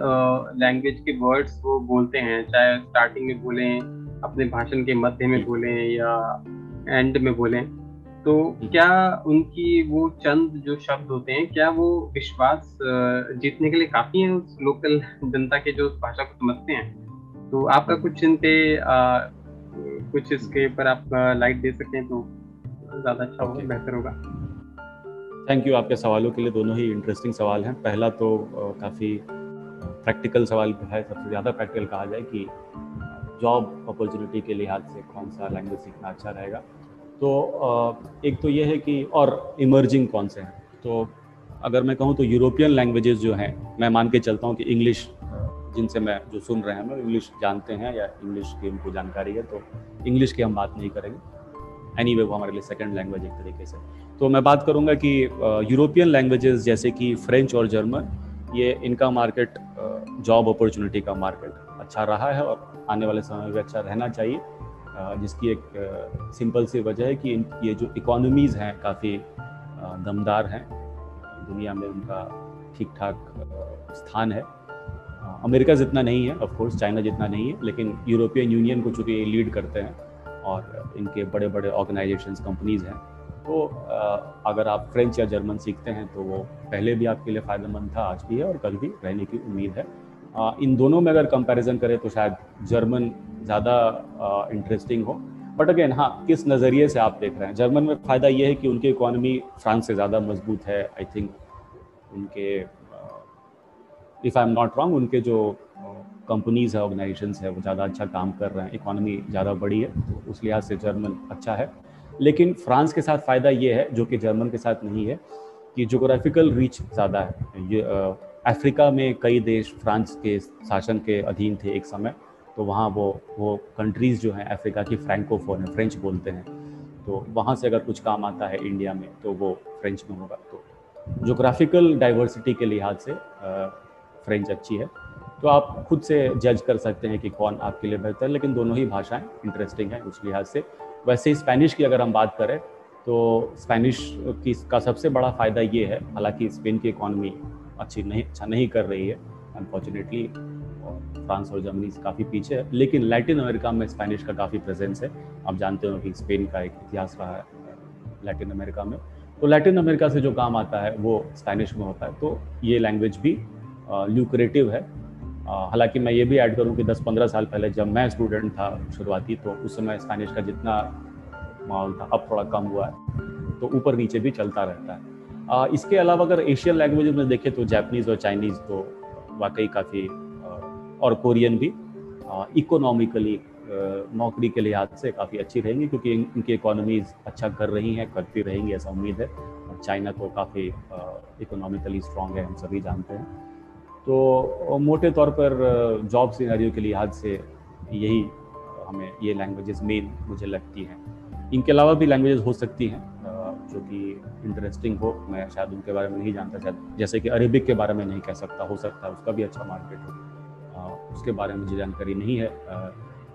लैंग्वेज के वर्ड्स वो बोलते हैं चाहे स्टार्टिंग में बोलें अपने भाषण के मध्य में बोलें या एंड में बोलें। तो क्या उनकी वो चंद जो शब्द होते हैं क्या वो विश्वास जीतने के लिए काफ़ी है उस लोकल जनता के जो भाषा को समझते हैं? तो आपका कुछ इन पे कुछ इसके ऊपर आप लाइट दे सकें तो ज़्यादा अच्छा होगा बेहतर होगा। थैंक यू आपके सवालों के लिए दोनों ही इंटरेस्टिंग सवाल हैं। पहला तो काफ़ी प्रैक्टिकल सवाल है सबसे ज़्यादा प्रैक्टिकल कहा जाए कि जॉब अपॉर्चुनिटी के लिहाज से कौन सा लैंग्वेज सीखना अच्छा रहेगा। तो एक तो ये है कि और इमर्जिंग कौन से हैं? तो अगर मैं कहूँ तो यूरोपियन लैंग्वेजेस जो हैं मैं मान के चलता हूँ कि इंग्लिश जिनसे मैं जो सुन रहे हैं वो इंग्लिश जानते हैं या इंग्लिश की उनको जानकारी है तो इंग्लिश की हम बात नहीं करेंगे। एनी anyway, वो हमारे लिए सेकेंड लैंग्वेज एक तरीके से। तो मैं बात करूँगा कि यूरोपियन लैंग्वेजेस जैसे कि फ्रेंच और जर्मन ये इनका मार्केट जॉब अपॉर्चुनिटी का मार्केट अच्छा रहा है और आने वाले समय में अच्छा रहना चाहिए। जिसकी एक सिंपल सी वजह है कि ये जो इकोनॉमीज़ हैं काफ़ी दमदार हैं। दुनिया में उनका ठीक ठाक स्थान है। अमेरिका जितना नहीं है ऑफकोर्स चाइना जितना नहीं है, लेकिन यूरोपियन यूनियन को चूँकि लीड करते हैं और इनके बड़े बड़े ऑर्गेनाइजेशन कंपनीज़ हैं तो अगर आप फ्रेंच या जर्मन सीखते हैं तो वो पहले भी आपके लिए फ़ायदेमंद था, आज भी है और कल भी रहने की उम्मीद है। इन दोनों में अगर कंपैरिजन करें तो शायद जर्मन ज़्यादा इंटरेस्टिंग हो। बट अगेन हाँ किस नज़रिए से आप देख रहे हैं? जर्मन में फ़ायदा ये है कि उनकी इकोनॉमी फ्रांस से ज़्यादा मज़बूत है आई थिंक उनके if I am not wrong उनके जो कंपनीज़ है ऑर्गेनाइजेशन है, वो ज़्यादा अच्छा काम कर रहे हैं इकोनॉमी ज़्यादा बड़ी है तो उस लिहाज से जर्मन अच्छा है। लेकिन फ्रांस के साथ फ़ायदा ये है, जो कि जर्मन के साथ नहीं है, कि जोग्राफिकल रीच ज़्यादा है। ये अफ्रीका में कई देश फ्रांस के शासन के अधीन थे एक समय तो वहाँ वो वो कंट्रीज़ जो हैं अफ्रीका की फ्रेंकोफोन है फ्रेंच बोलते हैं। तो वहाँ से अगर कुछ काम आता है इंडिया में तो वो फ्रेंच में होगा। तो जोग्राफिकल डाइवर्सिटी के लिहाज से फ्रेंच अच्छी है। तो आप खुद से जज कर सकते हैं कि कौन आपके लिए बेहतर है, लेकिन दोनों ही भाषाएँ इंटरेस्टिंग हैं उस लिहाज से। वैसे ही स्पेनिश की अगर हम बात करें तो स्पेनिश की का सबसे बड़ा फ़ायदा ये है, हालाँकि स्पेन की इकॉनमी अच्छी नहीं अच्छा नहीं कर रही है अनफॉर्चुनेटली और फ्रांस और जर्मनी से काफ़ी पीछे है, लेकिन लैटिन अमेरिका में स्पेनिश का काफ़ी प्रेजेंस है। आप जानते हो कि स्पेन का एक इतिहास रहा है लैटिन अमेरिका में। तो लैटिन अमेरिका से जो काम आता है, वो स्पेनिश में होता है। तो ये लैंग्वेज भी ल्यूक्रेटिव है। हालाँकि मैं ये भी ऐड करूँ कि 10-15 साल पहले जब मैं स्टूडेंट था शुरुआती तो उस समय स्पेनिश का जितना माहौल था अब थोड़ा कम हुआ है तो ऊपर नीचे भी चलता रहता है। आ, इसके अलावा अगर एशियन लैंग्वेज में देखें तो जैपनीज़ और चाइनीज़ तो वाकई काफ़ी और कोरियन भी इकोनॉमिकली नौकरी के लिहाज से काफ़ी अच्छी रहेंगी क्योंकि इनकी इकोनॉमीज अच्छा कर रही हैं करती रहेंगी ऐसा उम्मीद है। चाइना तो काफ़ी इकोनॉमिकली स्ट्रॉन्ग है हम सभी जानते हैं। तो मोटे तौर पर जॉब सिनेरियो के लिहाज से यही हमें ये लैंग्वेजेस मेन मुझे लगती हैं। इनके अलावा भी लैंग्वेजेस हो सकती हैं जो कि इंटरेस्टिंग हो। मैं शायद उनके बारे में नहीं जानता, शायद जैसे कि अरेबिक के बारे में नहीं कह सकता, हो सकता है, उसका भी अच्छा मार्केट हो। उसके बारे में मुझे जानकारी नहीं है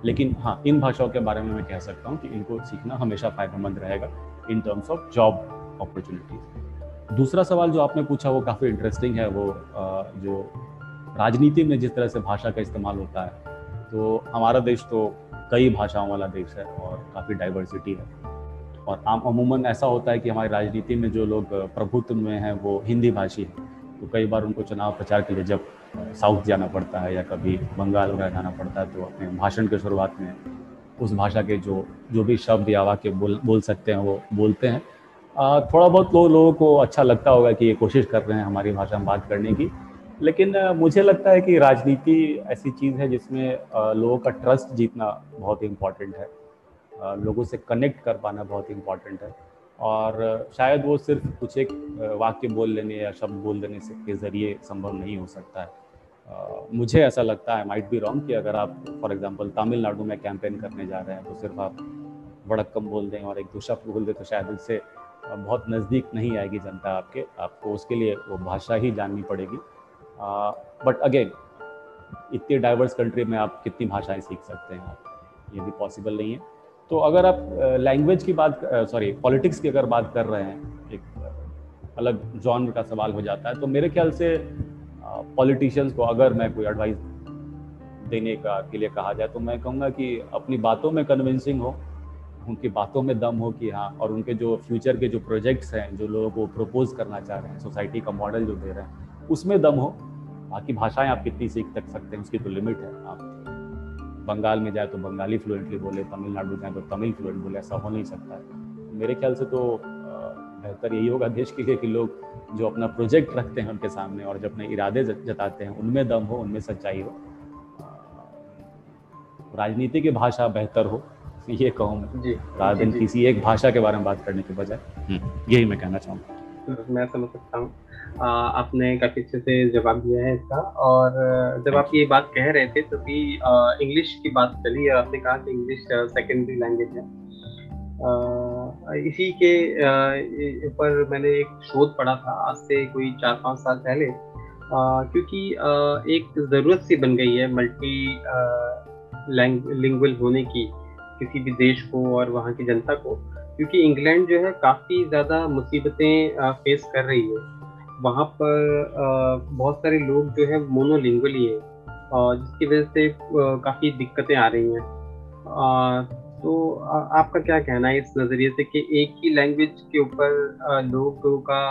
लेकिन हाँ इन भाषाओं के बारे में मैं कह सकता हूँ कि इनको सीखना हमेशा फ़ायदेमंद रहेगा in terms of job opportunities दूसरा सवाल जो आपने पूछा वो काफ़ी इंटरेस्टिंग है, वो जो राजनीति में जिस तरह से भाषा का इस्तेमाल होता है तो हमारा देश तो कई भाषाओं वाला देश है और काफ़ी डाइवर्सिटी है। और आम, अमूमन ऐसा होता है कि हमारी राजनीति में जो लोग प्रभुत्व में हैं वो हिंदी भाषी हैं तो कई बार उनको चुनाव प्रचार के लिए जब साउथ जाना पड़ता है या कभी बंगाल वगैरह जाना पड़ता है तो अपने भाषण के शुरुआत में उस भाषा के जो जो भी शब्द या वाक्य बोल बोल सकते हैं वो बोलते हैं। थोड़ा बहुत लोग लोगों को अच्छा लगता होगा कि ये कोशिश कर रहे हैं हमारी भाषा में बात करने की। लेकिन मुझे लगता है कि राजनीति ऐसी चीज़ है जिसमें लोगों का ट्रस्ट जीतना बहुत ही। इंपॉर्टेंट है लोगों से कनेक्ट कर पाना बहुत ही इंपॉर्टेंट है। और शायद वो सिर्फ़ कुछ एक वाक्य बोल लेने या शब्द बोल देने से, के ज़रिए संभव नहीं हो सकता है। मुझे ऐसा लगता है माइट बी रॉन्ग कि अगर आप फॉर एग्जांपल तमिलनाडु में कैंपेन करने जा रहे हैं तो सिर्फ़ आप कम बोल दें और एक दो शब्द बोल दें तो शायद उससे बहुत नज़दीक नहीं आएगी जनता आपके, आपको उसके लिए वो भाषा ही जाननी पड़ेगी। बट अगेन इतनी डाइवर्स कंट्री में आप कितनी भाषाएँ सीख सकते हैं ये भी पॉसिबल नहीं है। तो अगर आप लैंग्वेज की बात सॉरी पॉलिटिक्स की अगर बात कर रहे हैं, एक अलग जॉन का सवाल हो जाता है तो मेरे ख्याल से पॉलिटिशियंस को अगर मैं कोई एडवाइस देने का, के लिए कहा जाए तो मैं कहूँगा कि अपनी बातों में कन्विंसिंग हो उनकी बातों में दम हो कि हाँ और उनके जो फ्यूचर के जो प्रोजेक्ट्स हैं, जो लोगों को प्रपोज करना चाह रहे हैं सोसाइटी का मॉडल जो दे रहे हैं, उसमें दम हो। बाकी भाषाएँ आप कितनी सीख तक सकते हैं, उसकी तो लिमिट है। आप बंगाल में जाए तो बंगाली फ्लुएंटली बोले, तमिलनाडु जाए तो तमिल फ्लुएंट बोले, ऐसा हो नहीं सकता है। मेरे ख्याल से तो बेहतर यही होगा देश के लिए कि लोग जो अपना प्रोजेक्ट रखते हैं उनके सामने और जो अपने इरादे जताते हैं, उनमें दम हो, उनमें सच्चाई हो। राजनीति की भाषा बेहतर हो। ये कहूँ राधे किसी एक भाषा के बारे में बात करने के बजाय। हम्म, यही मैं कहना चाहूँगा। मैं समझ सकता हूँ। आपने काफ़ी अच्छे से जवाब दिया है इसका। और जब आप ये बात कह रहे थे तो भी इंग्लिश की बात चली और आपने कहा कि इंग्लिश सेकेंडरी लैंग्वेज है। इसी के ऊपर मैंने एक शोध पढ़ा था आज से कोई चार पाँच साल पहले। क्योंकि एक ज़रूरत सी बन गई है मल्टी लिंगुअल होने की। किसी भी देश को और वहाँ की जनता को, क्योंकि इंग्लैंड जो है काफ़ी ज़्यादा मुसीबतें फेस कर रही है। वहाँ पर बहुत सारे लोग जो है मोनोलिंगुअली है जिसकी वजह से काफ़ी दिक्कतें आ रही हैं। तो आपका क्या कहना है इस नज़रिए से कि एक ही लैंग्वेज के ऊपर लोगों का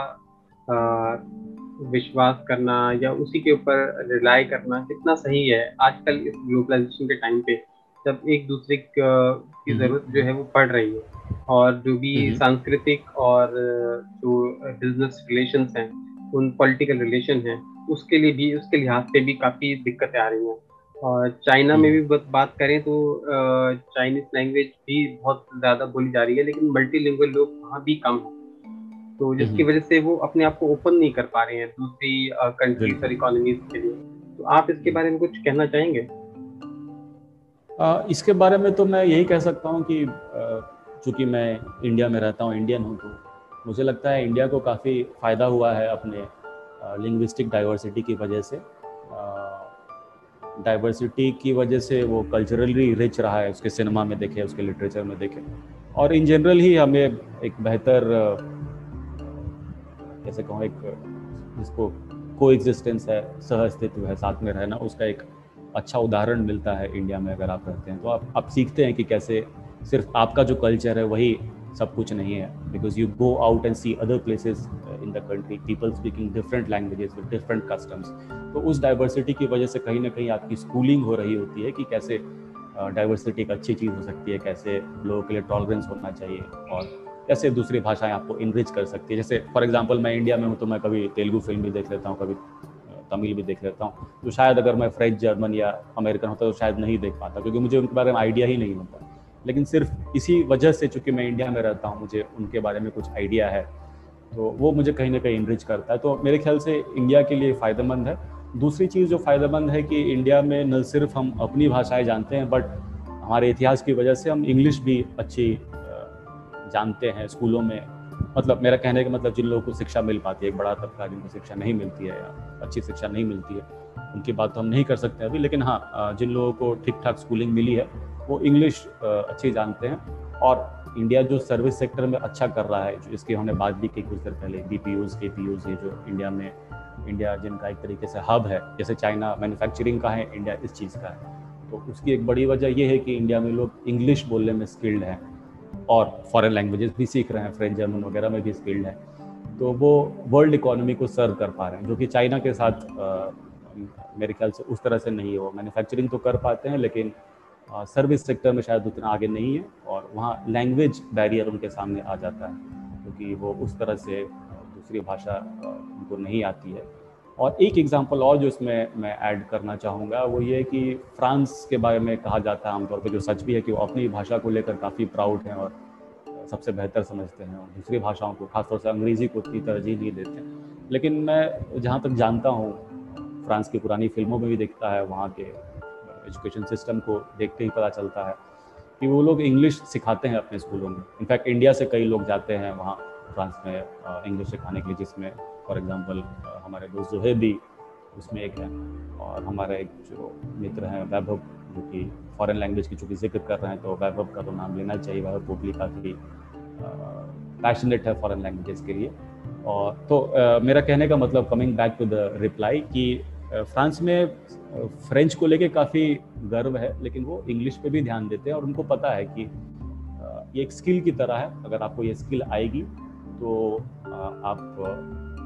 विश्वास करना या उसी के ऊपर रिलाई करना कितना सही है आजकल इस ग्लोबलाइजेशन के टाइम पे? जब एक दूसरे की हम्म। ज़रूरत जो है वो पड़ रही है। और जो भी हम्म। सांस्कृतिक और जो बिज़नेस रिलेशन हैं उन पॉलिटिकल रिलेशन है उसके लिए भी उसके लिहाज से भी काफ़ी दिक्कतें आ रही हैं। और चाइना में भी बात करें तो चाइनीज़ लैंग्वेज भी बहुत ज़्यादा बोली जा रही है लेकिन मल्टी लोग वहाँ भी कम हैं। तो जिसकी हम्म। वजह से वो अपने आप को ओपन नहीं कर पा रहे हैं दूसरी कंट्रीज़ और इकोनॉमीज के लिए। तो आप इसके बारे में कुछ कहना चाहेंगे? इसके बारे में तो मैं यही कह सकता हूँ कि चूँकि मैं इंडिया में रहता हूँ, इंडियन हूँ तो मुझे लगता है इंडिया को काफ़ी फ़ायदा हुआ है अपने लिंग्विस्टिक डाइवर्सिटी की वजह से। डाइवर्सिटी की वजह से वो कल्चरली रिच रहा है, उसके सिनेमा में देखे, उसके लिटरेचर में देखे। और इन जनरल ही हमें एक बेहतर कैसे कहूँ, एक जिसको को है सह अस्तित्व है, साथ में रहना, उसका एक अच्छा उदाहरण मिलता है इंडिया में अगर आप रहते हैं तो आप आप सीखते हैं कि कैसे सिर्फ़ आपका जो कल्चर है वही सब कुछ नहीं है। Because you go out and see other places in the country people speaking different languages with different customs तो उस डाइवर्सिटी की वजह से कहीं ना कहीं आपकी स्कूलिंग हो रही होती है कि कैसे डाइवर्सिटी एक अच्छी चीज़ हो सकती है, कैसे लोगों के लिए टॉलरेंस होना चाहिए और कैसे दूसरी भाषाएँ आपको इनरिच कर सकती है। जैसे फॉर एग्जांपल मैं इंडिया में हूँ तो मैं कभी तेलुगु फ़िल्म भी देख लेता हूँ, कभी तमिल भी देख लेता हूँ तो शायद अगर मैं फ्रेंच, जर्मन या अमेरिकन होता तो शायद नहीं देख पाता, क्योंकि मुझे उनके बारे में आइडिया ही नहीं होता। लेकिन सिर्फ़ इसी वजह से चूँकि मैं इंडिया में रहता हूँ, मुझे उनके बारे में कुछ आइडिया है तो वो मुझे कहीं ना कहीं इनरिच करता है। तो मेरे ख्याल से इंडिया के लिए फ़ायदेमंद है। दूसरी चीज़ जो फ़ायदेमंद है कि इंडिया में न सिर्फ़ हम अपनी भाषाएँ जानते हैं, बट हमारे इतिहास की वजह से हम इंग्लिश भी अच्छी जानते हैं, स्कूलों में मतलब मेरा कहने का मतलब जिन लोगों को शिक्षा मिल पाती है, एक बड़ा तबका जिनको शिक्षा नहीं मिलती है या अच्छी शिक्षा नहीं मिलती है, उनकी बात तो हम नहीं कर सकते अभी, लेकिन हाँ जिन लोगों को ठीक ठाक स्कूलिंग मिली है, वो इंग्लिश अच्छी जानते हैं और इंडिया जो सर्विस सेक्टर में अच्छा कर रहा है, जो इसकी हमने बात भी की कुछ देर पहले B P Os K P Os ये जो इंडिया में इंडिया जिनका एक तरीके से हब है, जैसे चाइना मैन्युफैक्चरिंग का है इंडिया इस चीज़ का है तो उसकी एक बड़ी वजह यह है कि इंडिया में लोग इंग्लिश बोलने में स्किल्ड हैं। और फॉरेन लैंग्वेजेस भी सीख रहे हैं फ्रेंच जर्मन वगैरह में भी स्किल्ड है तो वो वर्ल्ड इकोनॉमी को सर्व कर पा रहे हैं जो कि चाइना के साथ आ, मेरे ख्याल से उस तरह से नहीं है। वो मैन्युफैक्चरिंग तो कर पाते हैं लेकिन सर्विस सेक्टर में शायद उतना आगे नहीं है और वहाँ लैंग्वेज बैरियर उनके सामने आ जाता है क्योंकि वो उस तरह से दूसरी भाषा उनको नहीं आती है। और एक एग्जांपल और जो इसमें मैं ऐड करना चाहूँगा, वो ये कि फ्रांस के बारे में कहा जाता है आमतौर पर जो सच भी है कि वो अपनी भाषा को लेकर काफ़ी प्राउड हैं और सबसे बेहतर समझते हैं और दूसरी भाषाओं को, खासतौर से अंग्रेज़ी को उतनी तरजीह नहीं देते लेकिन मैं जहाँ तक जानता हूँ फ्रांस की पुरानी फ़िल्मों में भी देखता है, वहाँ के एजुकेशन सिस्टम को देखते ही पता चलता है कि वो लोग इंग्लिश सिखाते हैं अपने स्कूलों में। इनफैक्ट इंडिया से कई लोग जाते हैं वहाँ फ्रांस में इंग्लिश सिखाने के लिए, जिसमें फॉर एग्जांपल हमारे दोस्त जो भी उसमें एक है और हमारा एक जो मित्र हैं वैभव जो कि फॉरेन लैंग्वेज की चूँकि ज़िक्र कर रहे हैं तो वैभव का तो नाम लेना चाहिए वैभव पोपली काफ़ी पैशनेट है फॉरेन लैंग्वेजेस के लिए। और तो आ, मेरा कहने का मतलब coming back to the reply कि फ्रांस में फ्रेंच को लेके काफ़ी गर्व है लेकिन वो इंग्लिश पे भी ध्यान देते हैं और उनको पता है कि ये एक स्किल की तरह है। अगर आपको ये स्किल आएगी तो आप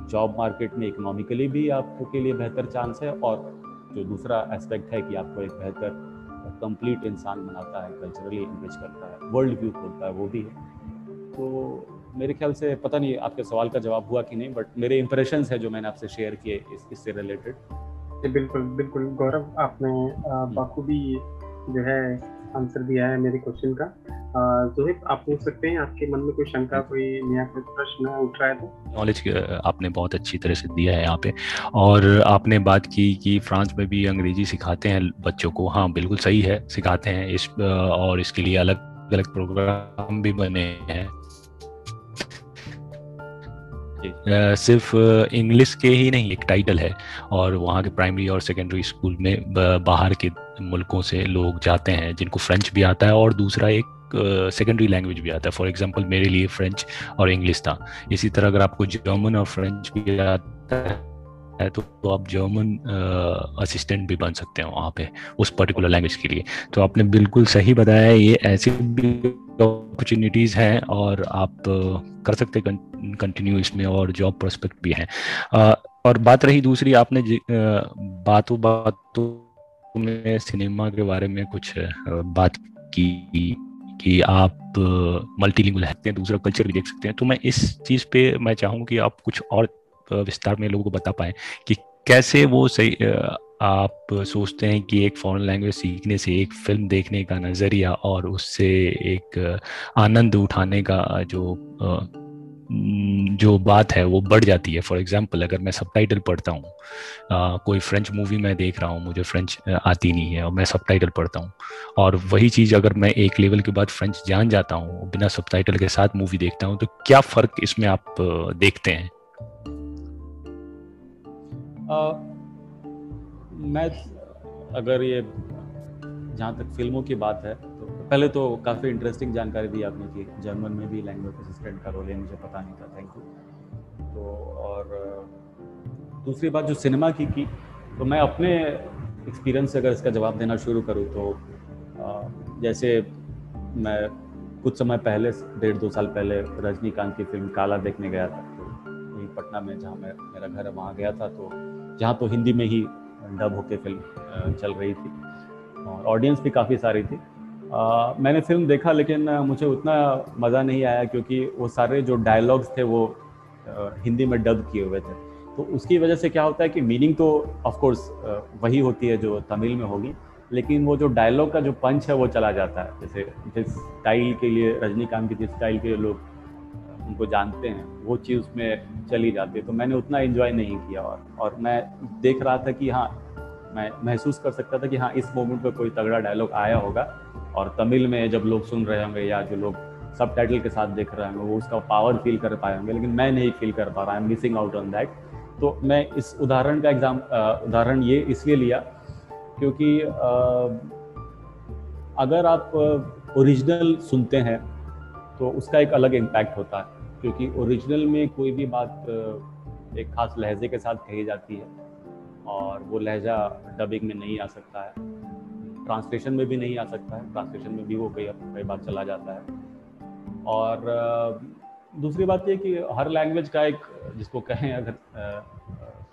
जॉब मार्केट में इकोनॉमिकली भी आपको के लिए बेहतर चांस है और जो दूसरा एस्पेक्ट है कि आपको एक बेहतर कंप्लीट इंसान बनाता है कल्चरली इंगेज करता है वर्ल्ड व्यू खोलता है वो भी है। तो मेरे ख्याल से पता नहीं आपके सवाल का जवाब हुआ कि नहीं बट मेरे इंप्रेशन है जो मैंने आपसे शेयर किए इस इससे रिलेटेड बिल्कुल बिल्कुल। गौरव आपने। बाखूबी जो है आंसर दिया है मेरे क्वेश्चन का। जोहित, आप पूछ सकते हैं, आपके मन में कोई शंका, कोई नया प्रश्न उठ रहा है तो? नॉलेज आपने बहुत अच्छी तरह से दिया है यहाँ पे। और आपने बात की कि फ्रांस में भी अंग्रेज़ी सिखाते हैं बच्चों को। हाँ बिल्कुल सही है, सिखाते हैं। इस और इसके लिए अलग अलग प्रोग्राम भी बने हैं। सिर्फ़ इंग्लिश के ही नहीं, एक टाइटल है। और वहाँ के प्राइमरी और सेकेंडरी स्कूल में बाहर के मुल्कों से लोग जाते हैं जिनको फ्रेंच भी आता है और दूसरा एक सेकेंडरी uh, लैंग्वेज भी आता है। फॉर एग्ज़ाम्पल मेरे लिए फ्रेंच और इंग्लिश था। इसी तरह अगर आपको जर्मन और फ्रेंच भी आता है तो, तो आप जर्मन असिस्टेंट uh, भी बन सकते हैं वहाँ पे उस पर्टिकुलर लैंग्वेज के लिए। तो आपने बिल्कुल सही बताया ये ऐसी भी अपॉर्चुनिटीज़ हैं और आप कर सकते कंटिन्यू इसमें और जॉब प्रोस्पेक्ट भी हैं। और बात रही दूसरी आपने बातों बातों में सिनेमा के बारे में कुछ बात की कि आप सकते हैं दूसरा कल्चर भी देख सकते हैं। तो मैं इस चीज़ पे मैं चाहूँ कि आप कुछ और विस्तार में लोगों को बता पाएँ कि कैसे वो सही आप सोचते हैं कि एक फॉरेन लैंग्वेज सीखने से, एक फ़िल्म देखने का नज़रिया और उससे एक आनंद उठाने का जो जो बात है वो बढ़ जाती है। फॉर एग्ज़ाम्पल अगर मैं सब पढ़ता हूँ कोई फ्रेंच मूवी मैं देख रहा हूँ मुझे फ्रेंच आती नहीं है और मैं सब पढ़ता हूँ और वही चीज़ अगर मैं एक लेवल के बाद फ्रेंच जान जाता हूँ बिना सब के साथ मूवी देखता हूँ तो क्या फ़र्क इसमें आप देखते हैं? आ, मैं अगर ये जहाँ तक फ़िल्मों की बात है पहले तो काफ़ी इंटरेस्टिंग जानकारी दी आपने कि जर्मन में भी लैंग्वेज असिस्टेंट का रोल है, मुझे पता नहीं था थैंक यू तो और दूसरी बात जो सिनेमा की की तो मैं अपने एक्सपीरियंस से अगर इसका जवाब देना शुरू करूँ तो जैसे मैं कुछ समय पहले, डेढ़ दो साल पहले रजनीकांत की फ़िल्म काला देखने गया था तो यही पटना में जहाँ मैं, मेरा घर है, वहाँ गया था तो जहाँ तो हिंदी में ही डब होके फ़िल्म चल रही थी। और ऑडियंस भी काफ़ी सारी थी। मैंने फ़िल्म देखा, लेकिन मुझे उतना मज़ा नहीं आया क्योंकि वो सारे जो डायलॉग्स थे वो हिंदी में डब किए हुए थे। तो उसकी वजह से क्या होता है कि मीनिंग तो ऑफ़ कोर्स वही होती है जो तमिल में होगी, लेकिन वो जो डायलॉग का जो पंच है वो चला जाता है। जैसे जिस स्टाइल के लिए, रजनीकांत की जिस स्टाइल के लोग उनको जानते हैं, वो चीज़ उसमें चली जाती है। तो मैंने उतना इन्जॉय नहीं किया और और मैं देख रहा था कि हाँ मैं महसूस कर सकता था कि हाँ इस मोमेंट पर कोई तगड़ा डायलॉग आया होगा। और तमिल में जब लोग सुन रहे होंगे या जो लोग सब टाइटल के साथ देख रहे होंगे, वो उसका पावर फील कर पाए होंगे, लेकिन मैं नहीं फील कर पा रहा I am missing out on that तो मैं इस उदाहरण का एग्ज़ाम उदाहरण ये इसलिए लिया क्योंकि अगर आप ओरिजिनल सुनते हैं तो उसका एक अलग इम्पैक्ट होता है, क्योंकि ओरिजिनल में कोई भी बात एक खास लहजे के साथ कही जाती है और वो लहजा डबिंग में नहीं आ सकता है। ट्रांसलेशन में भी नहीं आ सकता है, ट्रांसलेशन में भी वो कई कई बार चला जाता है। और दूसरी बात ये कि हर लैंग्वेज का एक, जिसको कहें अगर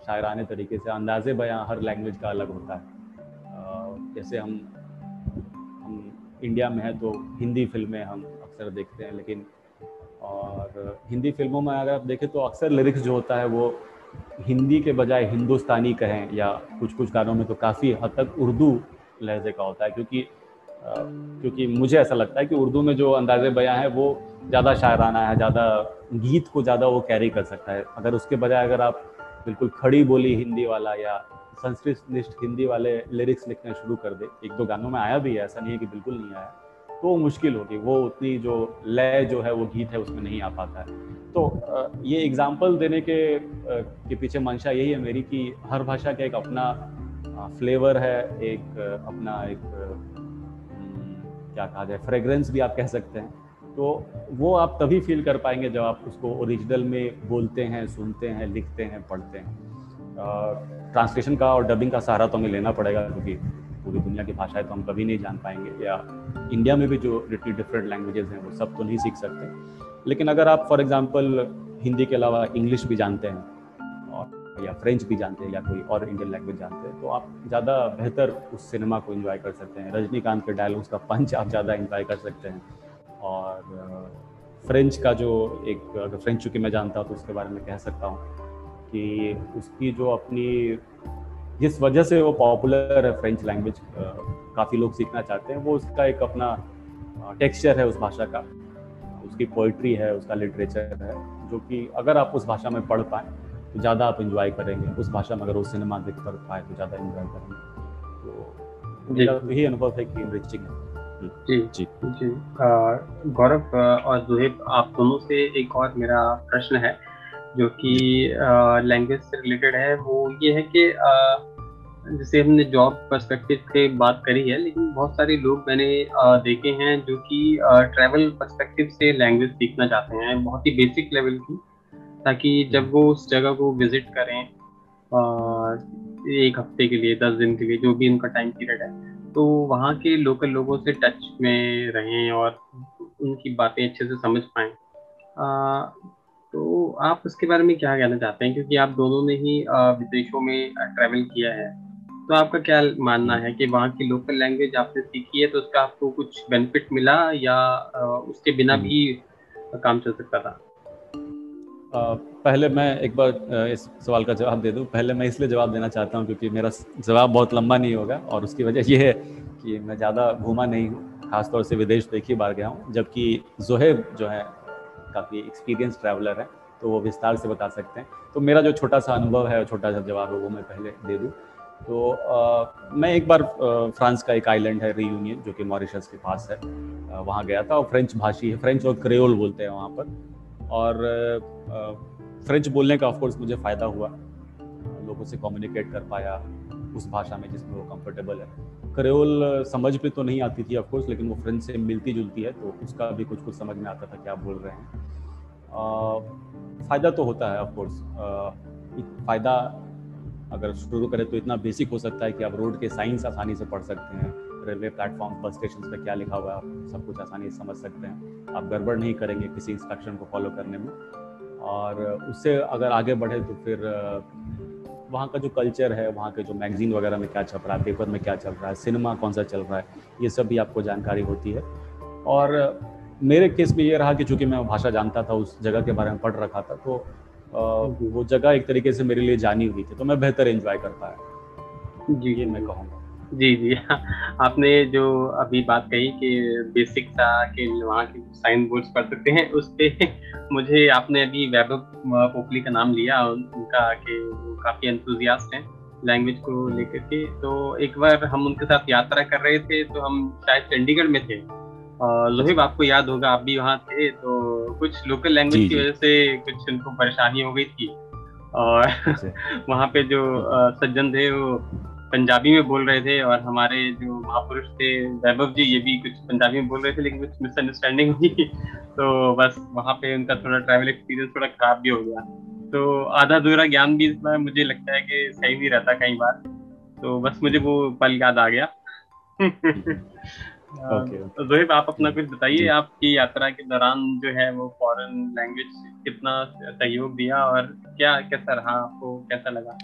शायराने तरीके से, अंदाजे बयां हर लैंग्वेज का अलग होता है। जैसे हम हम इंडिया में हैं तो हिंदी फ़िल्में हम अक्सर देखते हैं, लेकिन, और हिंदी फ़िल्मों में अगर आप देखें तो अक्सर लिरिक्स जो होता है वो हिंदी के बजाय हिंदुस्तानी कहें या कुछ कुछ गानों में तो काफ़ी हद तक उर्दू लहजे का होता है, क्योंकि क्योंकि मुझे ऐसा लगता है कि उर्दू में जो अंदाज बयां है, वो ज़्यादा शायराना है, ज़्यादा गीत को ज़्यादा वो कैरी कर सकता है। अगर उसके बजाय अगर आप बिल्कुल खड़ी बोली हिंदी वाला या संस्कृत निष्ठ हिंदी वाले लिरिक्स लिखना शुरू कर दे, एक दो गानों में आया भी है, ऐसा नहीं है कि बिल्कुल नहीं आया तो वो मुश्किल होगी, वो उतनी जो लय जो है, वो गीत है, उसमें नहीं आ पाता है। तो ये एग्ज़ाम्पल देने के के पीछे मंशा यही है मेरी कि हर भाषा का एक अपना फ्लेवर है, एक, अपना एक क्या कहा जाए फ्रेग्रेंस भी आप कह सकते हैं। तो वो आप तभी फील कर पाएँगे जब आप उसको ओरिजिनल में बोलते हैं, सुनते हैं, लिखते हैं, पढ़ते हैं। ट्रांसलेशन का और डबिंग का सहारा तो हमें लेना पड़ेगा क्योंकि पूरी दुनिया की भाषाएँ तो हम कभी नहीं जान पाएँगे या इंडिया में भी जो लिटली डिफरेंट लैंग्वेजेस हैं, वो सब तो नहीं सीख सकते। लेकिन अगर आप फॉर एग्जांपल हिंदी के अलावा इंग्लिश भी जानते हैं या फ्रेंच भी जानते हैं या कोई और इंडियन लैंग्वेज जानते हैं तो आप ज़्यादा बेहतर उस सिनेमा को इन्जॉय कर सकते हैं। रजनीकांत के डायलॉग्स का पंच आप ज़्यादा इन्जॉय कर सकते हैं। और फ्रेंच का जो एक, अगर फ्रेंच चूँकि मैं जानता हूँ तो उसके बारे में कह सकता हूँ कि उसकी जो अपनी, जिस वजह से वो पॉपुलर है फ्रेंच लैंग्वेज काफ़ी लोग सीखना चाहते हैं, वो उसका एक अपना टेक्सचर है उस भाषा का। उसकी पोइट्री है, उसका लिटरेचर है, जो कि अगर आप उस भाषा में पढ़ पाएँ तो ज़्यादा आप इंजॉय करेंगे। उस भाषा में अगर वो सिनेमा देख कर पाए तो ज़्यादा इंजॉय करेंगे। तो मेरा तो यही अनुभव है कि रिचिंग है। जी। जी। जी। गौरव और जुहेब आप दोनों से एक और मेरा प्रश्न है जो कि लैंग्वेज से रिलेटेड है। वो ये है कि जैसे हमने जॉब पर्सपेक्टिव से बात करी है लेकिन बहुत सारे लोग मैंने देखे हैं जो कि ट्रैवल पर्सपेक्टिव से लैंग्वेज सीखना चाहते हैं बहुत ही बेसिक लेवल की। ताकि जब वो उस जगह को विज़िट करें एक हफ़्ते के लिए दस दिन के लिए जो भी उनका टाइम पीरियड है तो वहाँ के लोकल लोगों से टच में रहें और उनकी बातें अच्छे से समझ पाएँ। तो आप उसके बारे में क्या कहना चाहते हैं? क्योंकि आप दोनों ने ही विदेशों में ट्रैवल किया है। तो आपका क्या मानना है कि वहाँ की लोकल लैंग्वेज आपने सीखी है तो उसका आपको कुछ बेनिफिट मिला या उसके बिना हम्म। भी काम चल सकता था? पहले मैं एक बार इस सवाल का जवाब दे दूँ। पहले मैं इसलिए जवाब देना चाहता हूँ क्योंकि मेरा जवाब बहुत लंबा नहीं होगा और उसकी वजह यह है कि मैं ज़्यादा घूमा नहीं हूँ। खासतौर से विदेश तो एक ही बार गया हूँ जबकि जोहेब जो है काफ़ी एक्सपीरियंस ट्रैवलर है तो वो विस्तार से बता सकते हैं। तो मेरा जो छोटा सा अनुभव है छोटा सा जवाब है वो मैं पहले दे दूँ। तो आ, मैं एक बार फ्रांस का एक आइलैंड है रीयूनियन जो कि मॉरिशस के पास है। वहाँ गया था और फ्रेंच भाषी है फ्रेंच और क्रेओल बोलते हैं वहाँ पर। और फ्रेंच बोलने का ऑफकोर्स मुझे फ़ायदा हुआ। लोगों से कम्युनिकेट कर पाया, उस भाषा में जिसमें वो कंफर्टेबल है। क्रेओल समझ पे तो नहीं आती थी ऑफकोर्स लेकिन वो फ्रेंच से मिलती जुलती है तो उसका भी कुछ कुछ समझ में आता था क्या बोल रहे हैं। फ़ायदा तो होता है ऑफकोर्स फ़ायदा अगर शुरू करें तो इतना बेसिक हो सकता है कि आप रोड के साइंस आसानी से पढ़ सकते हैं। रेलवे प्लेटफॉर्म बस स्टेशन पर क्या लिखा हुआ है आप सब कुछ आसानी से समझ सकते हैं। आप गड़बड़ नहीं करेंगे किसी इंस्ट्रक्शन को फॉलो करने में। और उससे अगर आगे बढ़े तो फिर वहाँ का जो कल्चर है वहाँ के जो मैगजीन वगैरह में क्या चल रहा है पेपर में क्या चल रहा है सिनेमा कौन सा चल रहा है ये सब भी आपको जानकारी होती है। और मेरे केस में ये रहा कि चूँकि मैं भाषा जानता था उस जगह के बारे में पढ़ रखा था तो वो जगह एक तरीके से मेरे लिए जानी हुई थी तो मैं बेहतर इन्जॉय कर पाया। जी। ये मैं कहूँगा। जी जी। आपने जो अभी बात कही कि बेसिक था कि वहाँ के साइन बोर्ड्स पढ़ सकते हैं उस पर मुझे आपने अभी वैभव पोखली का नाम लिया उनका कि वो काफ़ी एंथुजियास्ट हैं लैंग्वेज को लेकर के। तो एक बार हम उनके साथ यात्रा कर रहे थे तो हम शायद चंडीगढ़ में थे। और लोहिब आपको याद होगा आप भी वहाँ थे तो कुछ लोकल लैंग्वेज की वजह से कुछ उनको परेशानी हो गई थी। और वहाँ पे जो सज्जन थे वो पंजाबी में बोल रहे थे और हमारे जो महापुरुष थे वैभव जी ये भी कुछ पंजाबी में बोल रहे थे लेकिन कुछ मिसअंडरस्टैंडिंग हुई। तो बस वहाँ पे उनका थोड़ा ट्रैवल एक्सपीरियंस थोड़ा खराब भी हो गया। तो आधा अधूरा ज्ञान भी इसमें मुझे लगता है कि सही नहीं रहता कई बार। तो बस मुझे वो पल याद आ गया। तो जोहिब आप अपना कुछ बताइए आपकी यात्रा के दौरान जो है वो फॉरेन लैंग्वेज कितना सहयोग दिया और क्या कैसा रहा आपको कैसा लगा?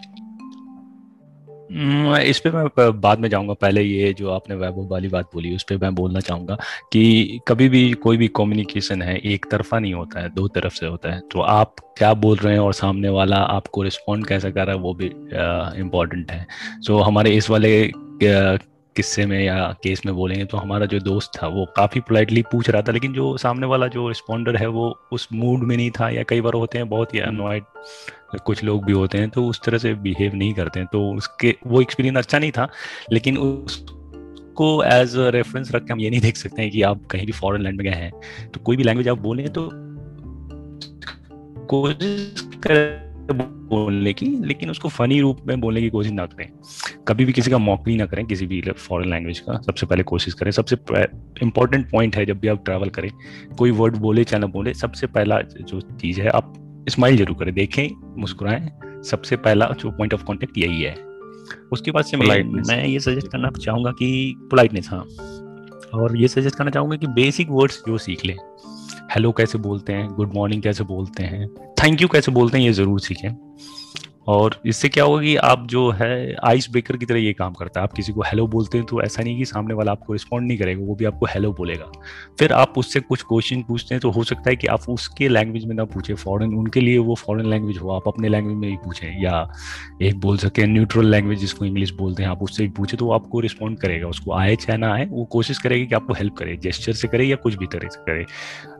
इस पे मैं बाद में जाऊँगा। पहले ये जो आपने वैभव वाली बात बोली, उस पर मैं बोलना चाहूँगा कि कभी भी कोई भी कम्युनिकेशन है, एक तरफा नहीं होता है, दो तरफ़ से होता है। तो आप क्या बोल रहे हैं और सामने वाला आपको रिस्पॉन्ड कैसा कर रहा है, वो भी इम्पोर्टेंट है। सो हमारे इस वाले किस्से में या केस में बोलेंगे तो हमारा जो दोस्त था वो काफ़ी पोलाइटली पूछ रहा था लेकिन जो सामने वाला जो रिस्पॉन्डर है वो उस मूड में नहीं था या कई बार होते हैं बहुत ही अनवाइड कुछ लोग भी होते हैं तो उस तरह से बिहेव नहीं करते हैं तो उसके वो एक्सपीरियंस अच्छा नहीं था लेकिन उसको एज अ रेफरेंस रख के हम ये नहीं देख सकते हैं कि आप कहीं भी फॉरेन लैंड में गए हैं तो कोई भी लैंग्वेज आप बोलें तो कोशिश करें बोलने की लेकिन उसको फनी रूप में बोलने की कोशिश ना करें। कभी भी किसी का मॉकली ना करें किसी भी फॉरेन लैंग्वेज का। सबसे पहले कोशिश करें। सबसे इंपॉर्टेंट पॉइंट है जब भी आप ट्रैवल करें कोई वर्ड बोले चाहे ना बोले सबसे पहला जो चीज़ है आप स्माइल ज़रूर करें। देखें मुस्कुराएँ। सबसे पहला जो पॉइंट ऑफ़ कॉन्टेक्ट यही है। उसके बाद से मैं, मैं ये सजेस्ट करना चाहूँगा कि पोलाइटनेस हाँ। और ये सजेस्ट करना चाहूँगा कि बेसिक वर्ड्स जो सीख लें। हेलो कैसे बोलते हैं? गुड मॉर्निंग कैसे बोलते हैं? थैंक यू कैसे बोलते हैं? ये ज़रूर सीखें। और इससे क्या होगा कि आप जो है आइस ब्रेकर की तरह ये काम करता है। आप किसी को हेलो बोलते हैं तो ऐसा नहीं कि सामने वाला आपको रिस्पॉन्ड नहीं करेगा, वो भी आपको हेलो बोलेगा। फिर आप उससे कुछ क्वेश्चन पूछते हैं तो हो सकता है कि आप उसके लैंग्वेज में ना पूछे। फॉरेन उनके लिए वो फॉरेन लैंग्वेज हो, आप अपने लैंग्वेज में ही पूछें। या एक बोल सके न्यूट्रल लैंग्वेज जिसको इंग्लिश बोलते हैं, आप उससे भी पूछे तो आपको रिस्पॉन्ड करेगा। उसको आए चाहे ना आए, वो कोशिश करेगी कि आपको हेल्प करे। जेस्चर से करे या कुछ भी तरह से करे।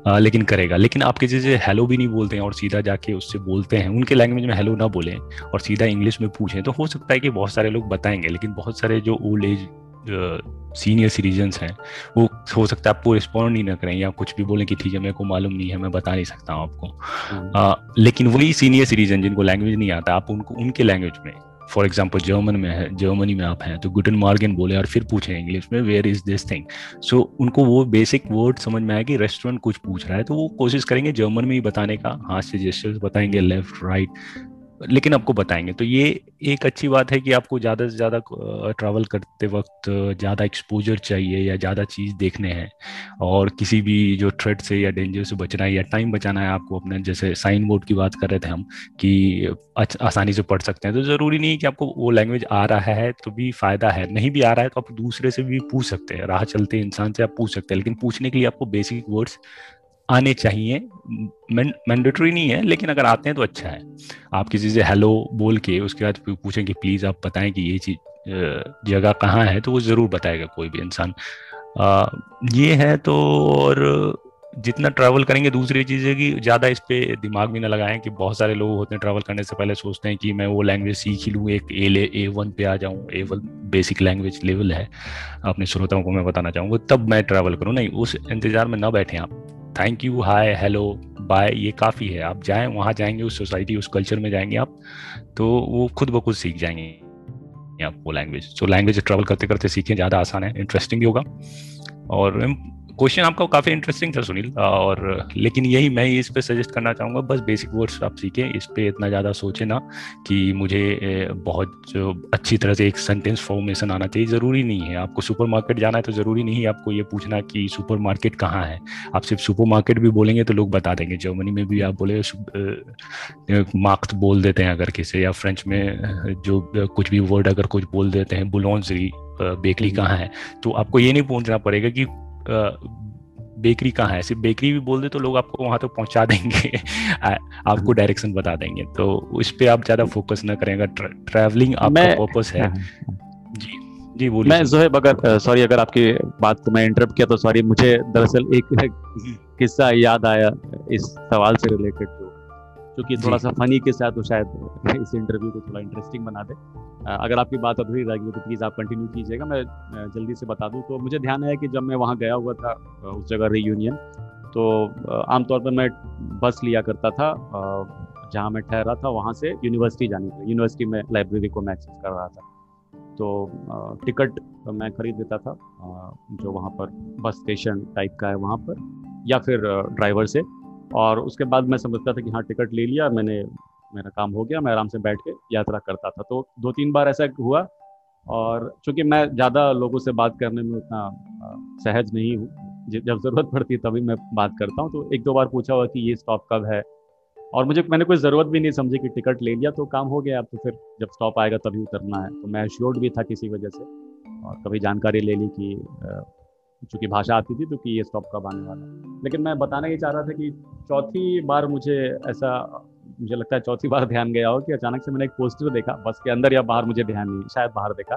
आ, लेकिन करेगा लेकिन आप किसी से हेलो भी नहीं बोलते हैं और सीधा जाके उससे बोलते हैं उनके लैंग्वेज में हेलो ना बोलें और सीधा इंग्लिश में पूछें तो हो सकता है कि बहुत सारे लोग बताएँगे लेकिन बहुत सारे जो ओल्ड एज सीनियर सिटीजन्स हैं वो हो सकता है आपको रिस्पॉन्ड नहीं ना करें या कुछ भी बोलें कि ठीक है मेरे को मालूम नहीं है मैं बता नहीं सकता हूँ आपको हम्म। आ, लेकिन वही सीनियर सिटीजन जिनको लैंग्वेज नहीं आता आप उनको उनके लैंग्वेज में फॉर एग्ज़ाम्पल जर्मन में है जर्मनी में आप हैं तो गुटन मार्गन बोले और फिर पूछे इंग्लिश में where is this thing so उनको वो बेसिक वर्ड समझ में आया कि रेस्टोरेंट कुछ पूछ रहा है तो वो कोशिश करेंगे जर्मन में ही बताने का हाथ से जेस्टर्स बताएँगे लेफ़्ट राइट लेकिन आपको बताएँगे। तो ये एक अच्छी बात है कि आपको ज़्यादा से ज़्यादा ट्रैवल करते वक्त ज़्यादा एक्सपोजर चाहिए या ज़्यादा चीज़ देखने हैं। और किसी भी जो थ्रेड से या डेंजर से बचना है या टाइम बचाना है आपको अपने, जैसे साइन बोर्ड की बात कर रहे थे हम कि आसानी से पढ़ सकते हैं। तो ज़रूरी नहीं है कि आपको वो लैंग्वेज आ रहा है तो भी फ़ायदा है। नहीं भी आ रहा है तो आप दूसरे से भी पूछ सकते हैं। राह चलते इंसान से आप पूछ सकते हैं, लेकिन पूछने के लिए आपको बेसिक वर्ड्स आने चाहिए। मैंडेटरी नहीं है, लेकिन अगर आते हैं तो अच्छा है। आप किसी से हेलो बोल के, उसके बाद पूछें कि प्लीज़ आप बताएँ कि ये चीज़ जगह कहाँ है? तो वो ज़रूर बताएगा कोई भी इंसान। ये है तो और जितना ट्रैवल करेंगे, दूसरी चीज़ है कि ज़्यादा इस पर दिमाग भी ना लगाएँ कि बहुत सारे लोग होते हैं ट्रैवल करने से पहले, सोचते हैं कि मैं वो लैंग्वेज सीख ही लूँ। एक ए ले ए वन पे आ जाऊँ। A one basic language level है। अपने श्रोताओं को मैं बताना चाहूँगा। तब मैं ट्रैवल करूँ। नहीं, उस इंतज़ार में ना बैठें आप। Thank you hi hello bye ये काफ़ी है। आप जाएँ, वहाँ जाएँगे, उस सोसाइटी उस कल्चर में जाएँगे आप तो वो खुद ब खुद सीख जाएँगे आप वो लैंग्वेज सो लैंग्वेज ट्रैवल करते करते सीखें, ज़्यादा आसान है इंटरेस्टिंग भी होगा। और क्वेश्चन आपका काफ़ी इंटरेस्टिंग था सुनील और लेकिन यही मैं इस पे सजेस्ट करना चाहूँगा बस बेसिक वर्ड्स आप सीखें इस पे इतना ज़्यादा सोचे ना कि मुझे बहुत जो अच्छी तरह से एक सेंटेंस फॉर्मेशन आना चाहिए ज़रूरी नहीं है। आपको सुपर मार्केट जाना है तो ज़रूरी नहीं है आपको ये पूछना कि सुपर मार्केट कहाँ है। आप सिर्फ़ सुपर मार्केट भी बोलेंगे तो लोग बता देंगे जर्मनी में भी आप बोले मार्क्स बोल देते हैं अगर किसी या फ्रेंच में जो कुछ भी वर्ड अगर कुछ बोल देते हैं बुलॉन्सरी बेकरी कहाँ है तो आपको ये नहीं पूछना पड़ेगा कि बेकरी कहाँ है? सिर्फ़ बेकरी भी बोल दे तो लोग आपको वहाँ तक तो पहुँचा देंगे। आपको डायरेक्शन बता देंगे। तो उस पर आप ज़्यादा फोकस ना करेंगे ट्रैवलिंग आपका पर्पस है। हाँ, हाँ। जी जी बोलिए। मैं जोहेब अगर सॉरी अगर आपकी बात को मैं इंटरप्ट किया तो सॉरी मुझे दरअसल एक किस्सा याद आया इस सवाल से रिलेटेड क्योंकि थोड़ा सा फनी के साथ शायद इस इंटरव्यू को थोड़ा इंटरेस्टिंग बना दे। अगर आपकी बात अधूरी रहेगी तो प्लीज़ आप कंटिन्यू कीजिएगा। मैं जल्दी से बता दूँ तो मुझे ध्यान है कि जब मैं वहाँ गया हुआ था उस जगह रीयूनियन तो आमतौर पर मैं बस लिया करता था जहाँ मैं ठहरा था वहाँ से यूनिवर्सिटी जाने के यूनिवर्सिटी में लाइब्रेरी को मैं एक्सेस कर रहा था। तो टिकट मैं खरीद लेता था जो वहाँ पर बस स्टेशन टाइप का है वहाँ पर या फिर ड्राइवर से। और उसके बाद मैं समझता था कि हाँ टिकट ले लिया, मैंने, मेरा काम हो गया, मैं आराम से बैठ के यात्रा करता था। तो दो तीन बार ऐसा हुआ और चूँकि मैं ज़्यादा लोगों से बात करने में उतना सहज नहीं हूँ, जब ज़रूरत पड़ती है तभी मैं बात करता हूँ। तो एक दो बार पूछा हुआ कि ये स्टॉप कब है? और मुझे, मैंने कोई ज़रूरत भी नहीं समझी कि टिकट ले लिया तो काम हो गया अब तो फिर जब स्टॉप आएगा तभी उतरना है। तो मैं अश्योर्ड भी था किसी वजह से और कभी जानकारी ले ली कि चूँकि भाषा आती थी तो कि ये स्टॉप कब आने वाला लेकिन मैं बताना ये चाह रहा था कि चौथी बार मुझे ऐसा, मुझे लगता है चौथी बार ध्यान गया हो कि अचानक से मैंने एक पोस्टर देखा, बस के अंदर या बाहर मुझे ध्यान नहीं, शायद बाहर देखा।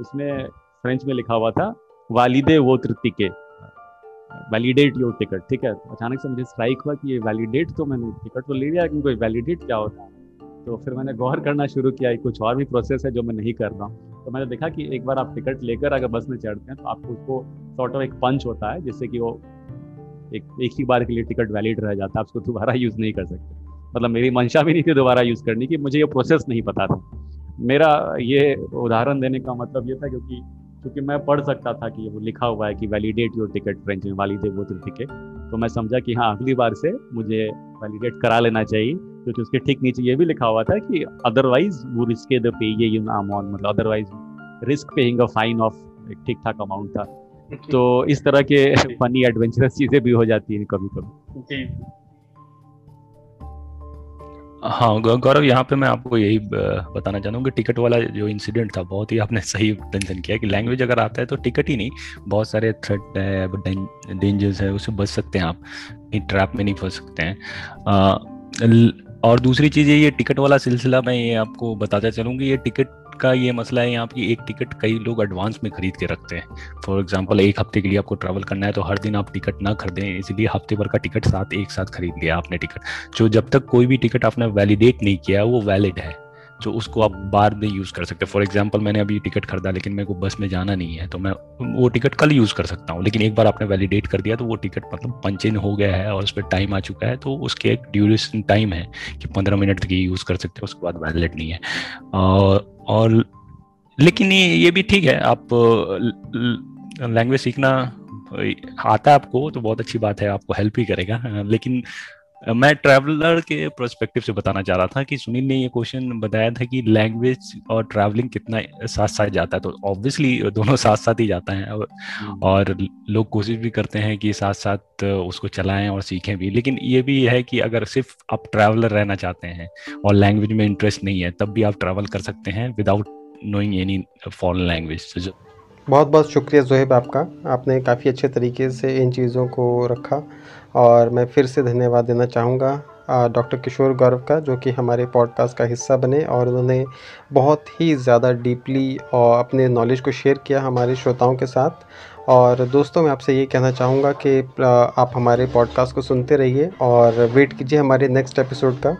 उसमें फ्रेंच में लिखा हुआ था वालिदे वो तृतिके वैलिडेट योर टिकट ठीक है? अचानक से मुझे स्ट्राइक हुआ कि ये वैलिडेट तो मैंने टिकट तो ले लिया लेकिन कोई वैलिडेट क्या होता है? तो फिर मैंने गौर करना शुरू किया कुछ और भी प्रोसेस है जो मैं नहीं कर रहा हूँ। तो मैंने देखा कि एक बार आप टिकट लेकर अगर बस में चढ़ते हैं तो आपको उसको सॉर्ट ऑफ़ एक पंच होता है, जिससे कि वो एक एक ही बार के लिए टिकट वैलिड रह जाता है, आप उसको दोबारा यूज़ नहीं कर सकते। मतलब मेरी मंशा भी नहीं थी दोबारा यूज़ करने की, मुझे ये प्रोसेस नहीं पता था। मेरा ये उदाहरण देने का मतलब ये था क्योंकि क्योंकि मैं पढ़ सकता था कि वो लिखा हुआ है कि वैलिडेट योर टिकट फ्रेंच में वालिदे वो टिकट तो मैं समझा कि हाँ अगली बार से मुझे वैलिडेट करा लेना चाहिए। क्योंकि उसके ठीक नीचे ये भी लिखा हुआ था कि अदरवाइज़ वो रिस्क द पे ये अमाउंट मतलब otherwise risk paying a fine of एक ठीक ठाक अमाउंट था। तो इस तरह के फनी एडवेंचरस चीज़ें भी हो जाती हैं कभी कभी। हाँ गौरव यहाँ पे मैं आपको यही बताना चाहूँगा टिकट वाला जो इंसिडेंट था बहुत ही आपने सही टेंशन किया कि लैंग्वेज अगर आता है तो टिकट ही नहीं बहुत सारे थ्रेट है डेंजर्स है उससे बच सकते हैं आप ट्रैप में नहीं फंस सकते हैं। और दूसरी चीज़ ये टिकट वाला सिलसिला मैं ये आपको बताते चलूँगी। ये टिकट का ये मसला है, यहाँ की एक टिकट कई लोग एडवांस में खरीद के रखते हैं। फॉर एग्ज़ाम्पल एक हफ़्ते के लिए आपको ट्रैवल करना है तो हर दिन आप टिकट ना खरीदें, इसलिए हफ़्ते भर का टिकट साथ एक साथ खरीद लिया आपने टिकट। जो जब तक कोई भी टिकट आपने वैलिडेट नहीं किया, वो वैलिड है। जो उसको आप बार में यूज़ कर सकते। हैं फॉर एग्ज़ाम्पल मैंने अभी टिकट खरीदा, लेकिन मेरे को बस में जाना नहीं है तो मैं वो टिकट कल यूज़ कर सकता हूँ। लेकिन एक बार आपने वैलिडेट कर दिया तो वो टिकट मतलब पंच इन हो गया है और उस पर टाइम आ चुका है तो उसके एक ड्यूरेशन टाइम है कि पंद्रह मिनट तक यूज़ कर सकते हैं, उसके बाद वैलिड नहीं है। और लेकिन ये ये भी ठीक है, आप लैंग्वेज सीखना, आता है आपको तो बहुत अच्छी बात है, आपको हेल्प ही करेगा। लेकिन मैं ट्रैवलर के प्रोस्पेक्टिव से बताना चाह रहा था कि सुनील ने ये क्वेश्चन बताया था कि लैंग्वेज और ट्रैवलिंग कितना साथ साथ जाता है। तो ऑब्वियसली दोनों साथ साथ ही जाता है और, हम्म। और लोग कोशिश भी करते हैं कि साथ साथ उसको चलाएँ और सीखें भी। लेकिन ये भी है कि अगर सिर्फ़ आप ट्रैवलर रहना चाहते हैं और लैंग्वेज में इंटरेस्ट नहीं है तब भी आप ट्रैवल कर सकते हैं without knowing any foreign language बहुत बहुत शुक्रिया जोहेब आपका। आपने काफ़ी अच्छे तरीके से इन चीज़ों को रखा। और मैं फिर से धन्यवाद देना चाहूँगा डॉक्टर किशोर गौरव का, जो कि हमारे पॉडकास्ट का हिस्सा बने और उन्होंने बहुत ही ज़्यादा डीपली और अपने नॉलेज को शेयर किया हमारे श्रोताओं के साथ। और दोस्तों, मैं आपसे ये कहना चाहूँगा कि आप हमारे पॉडकास्ट को सुनते रहिए और वेट कीजिए हमारे नेक्स्ट एपिसोड का,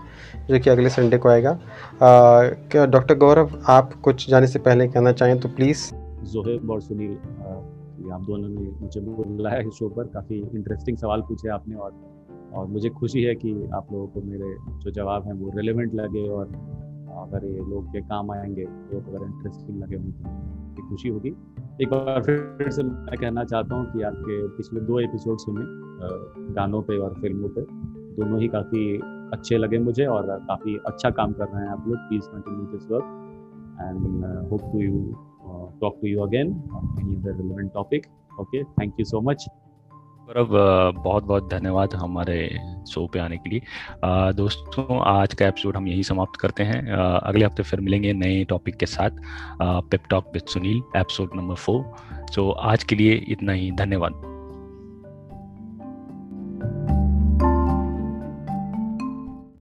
जो कि अगले संडे को आएगा। क्या डॉक्टर गौरव, आप कुछ जाने से पहले कहना चाहें तो प्लीज़। जोहेब और सुनील आप दोनों ने मुझे बुलाया इस शो पर। काफ़ी इंटरेस्टिंग सवाल पूछे आपने और और मुझे खुशी है कि आप लोगों को मेरे जो जवाब हैं वो रिलेवेंट लगे और, अगर ये लोग के काम आएँगे तो अगर इंटरेस्टिंग लगे मुझे खुशी होगी। एक बार फिर से मैं कहना चाहता हूँ कि आपके पिछले दो एपिसोड सुने गानों पे और फ़िल्मों पे दोनों ही काफ़ी अच्छे लगे मुझे और काफ़ी अच्छा काम कर रहे हैं आप लोग। Please continue this work and hope to you talk to you again on any other relevant topic. Okay, thank you so much. Gaurav बहुत बहुत धन्यवाद हमारे शो पे आने के लिए। दोस्तों आज का एपिसोड हम यही समाप्त करते हैं। अगले हफ़्ते फिर मिलेंगे नए टॉपिक के साथ। Pep talk with Sunil episode number four so आज के लिए इतना ही। धन्यवाद।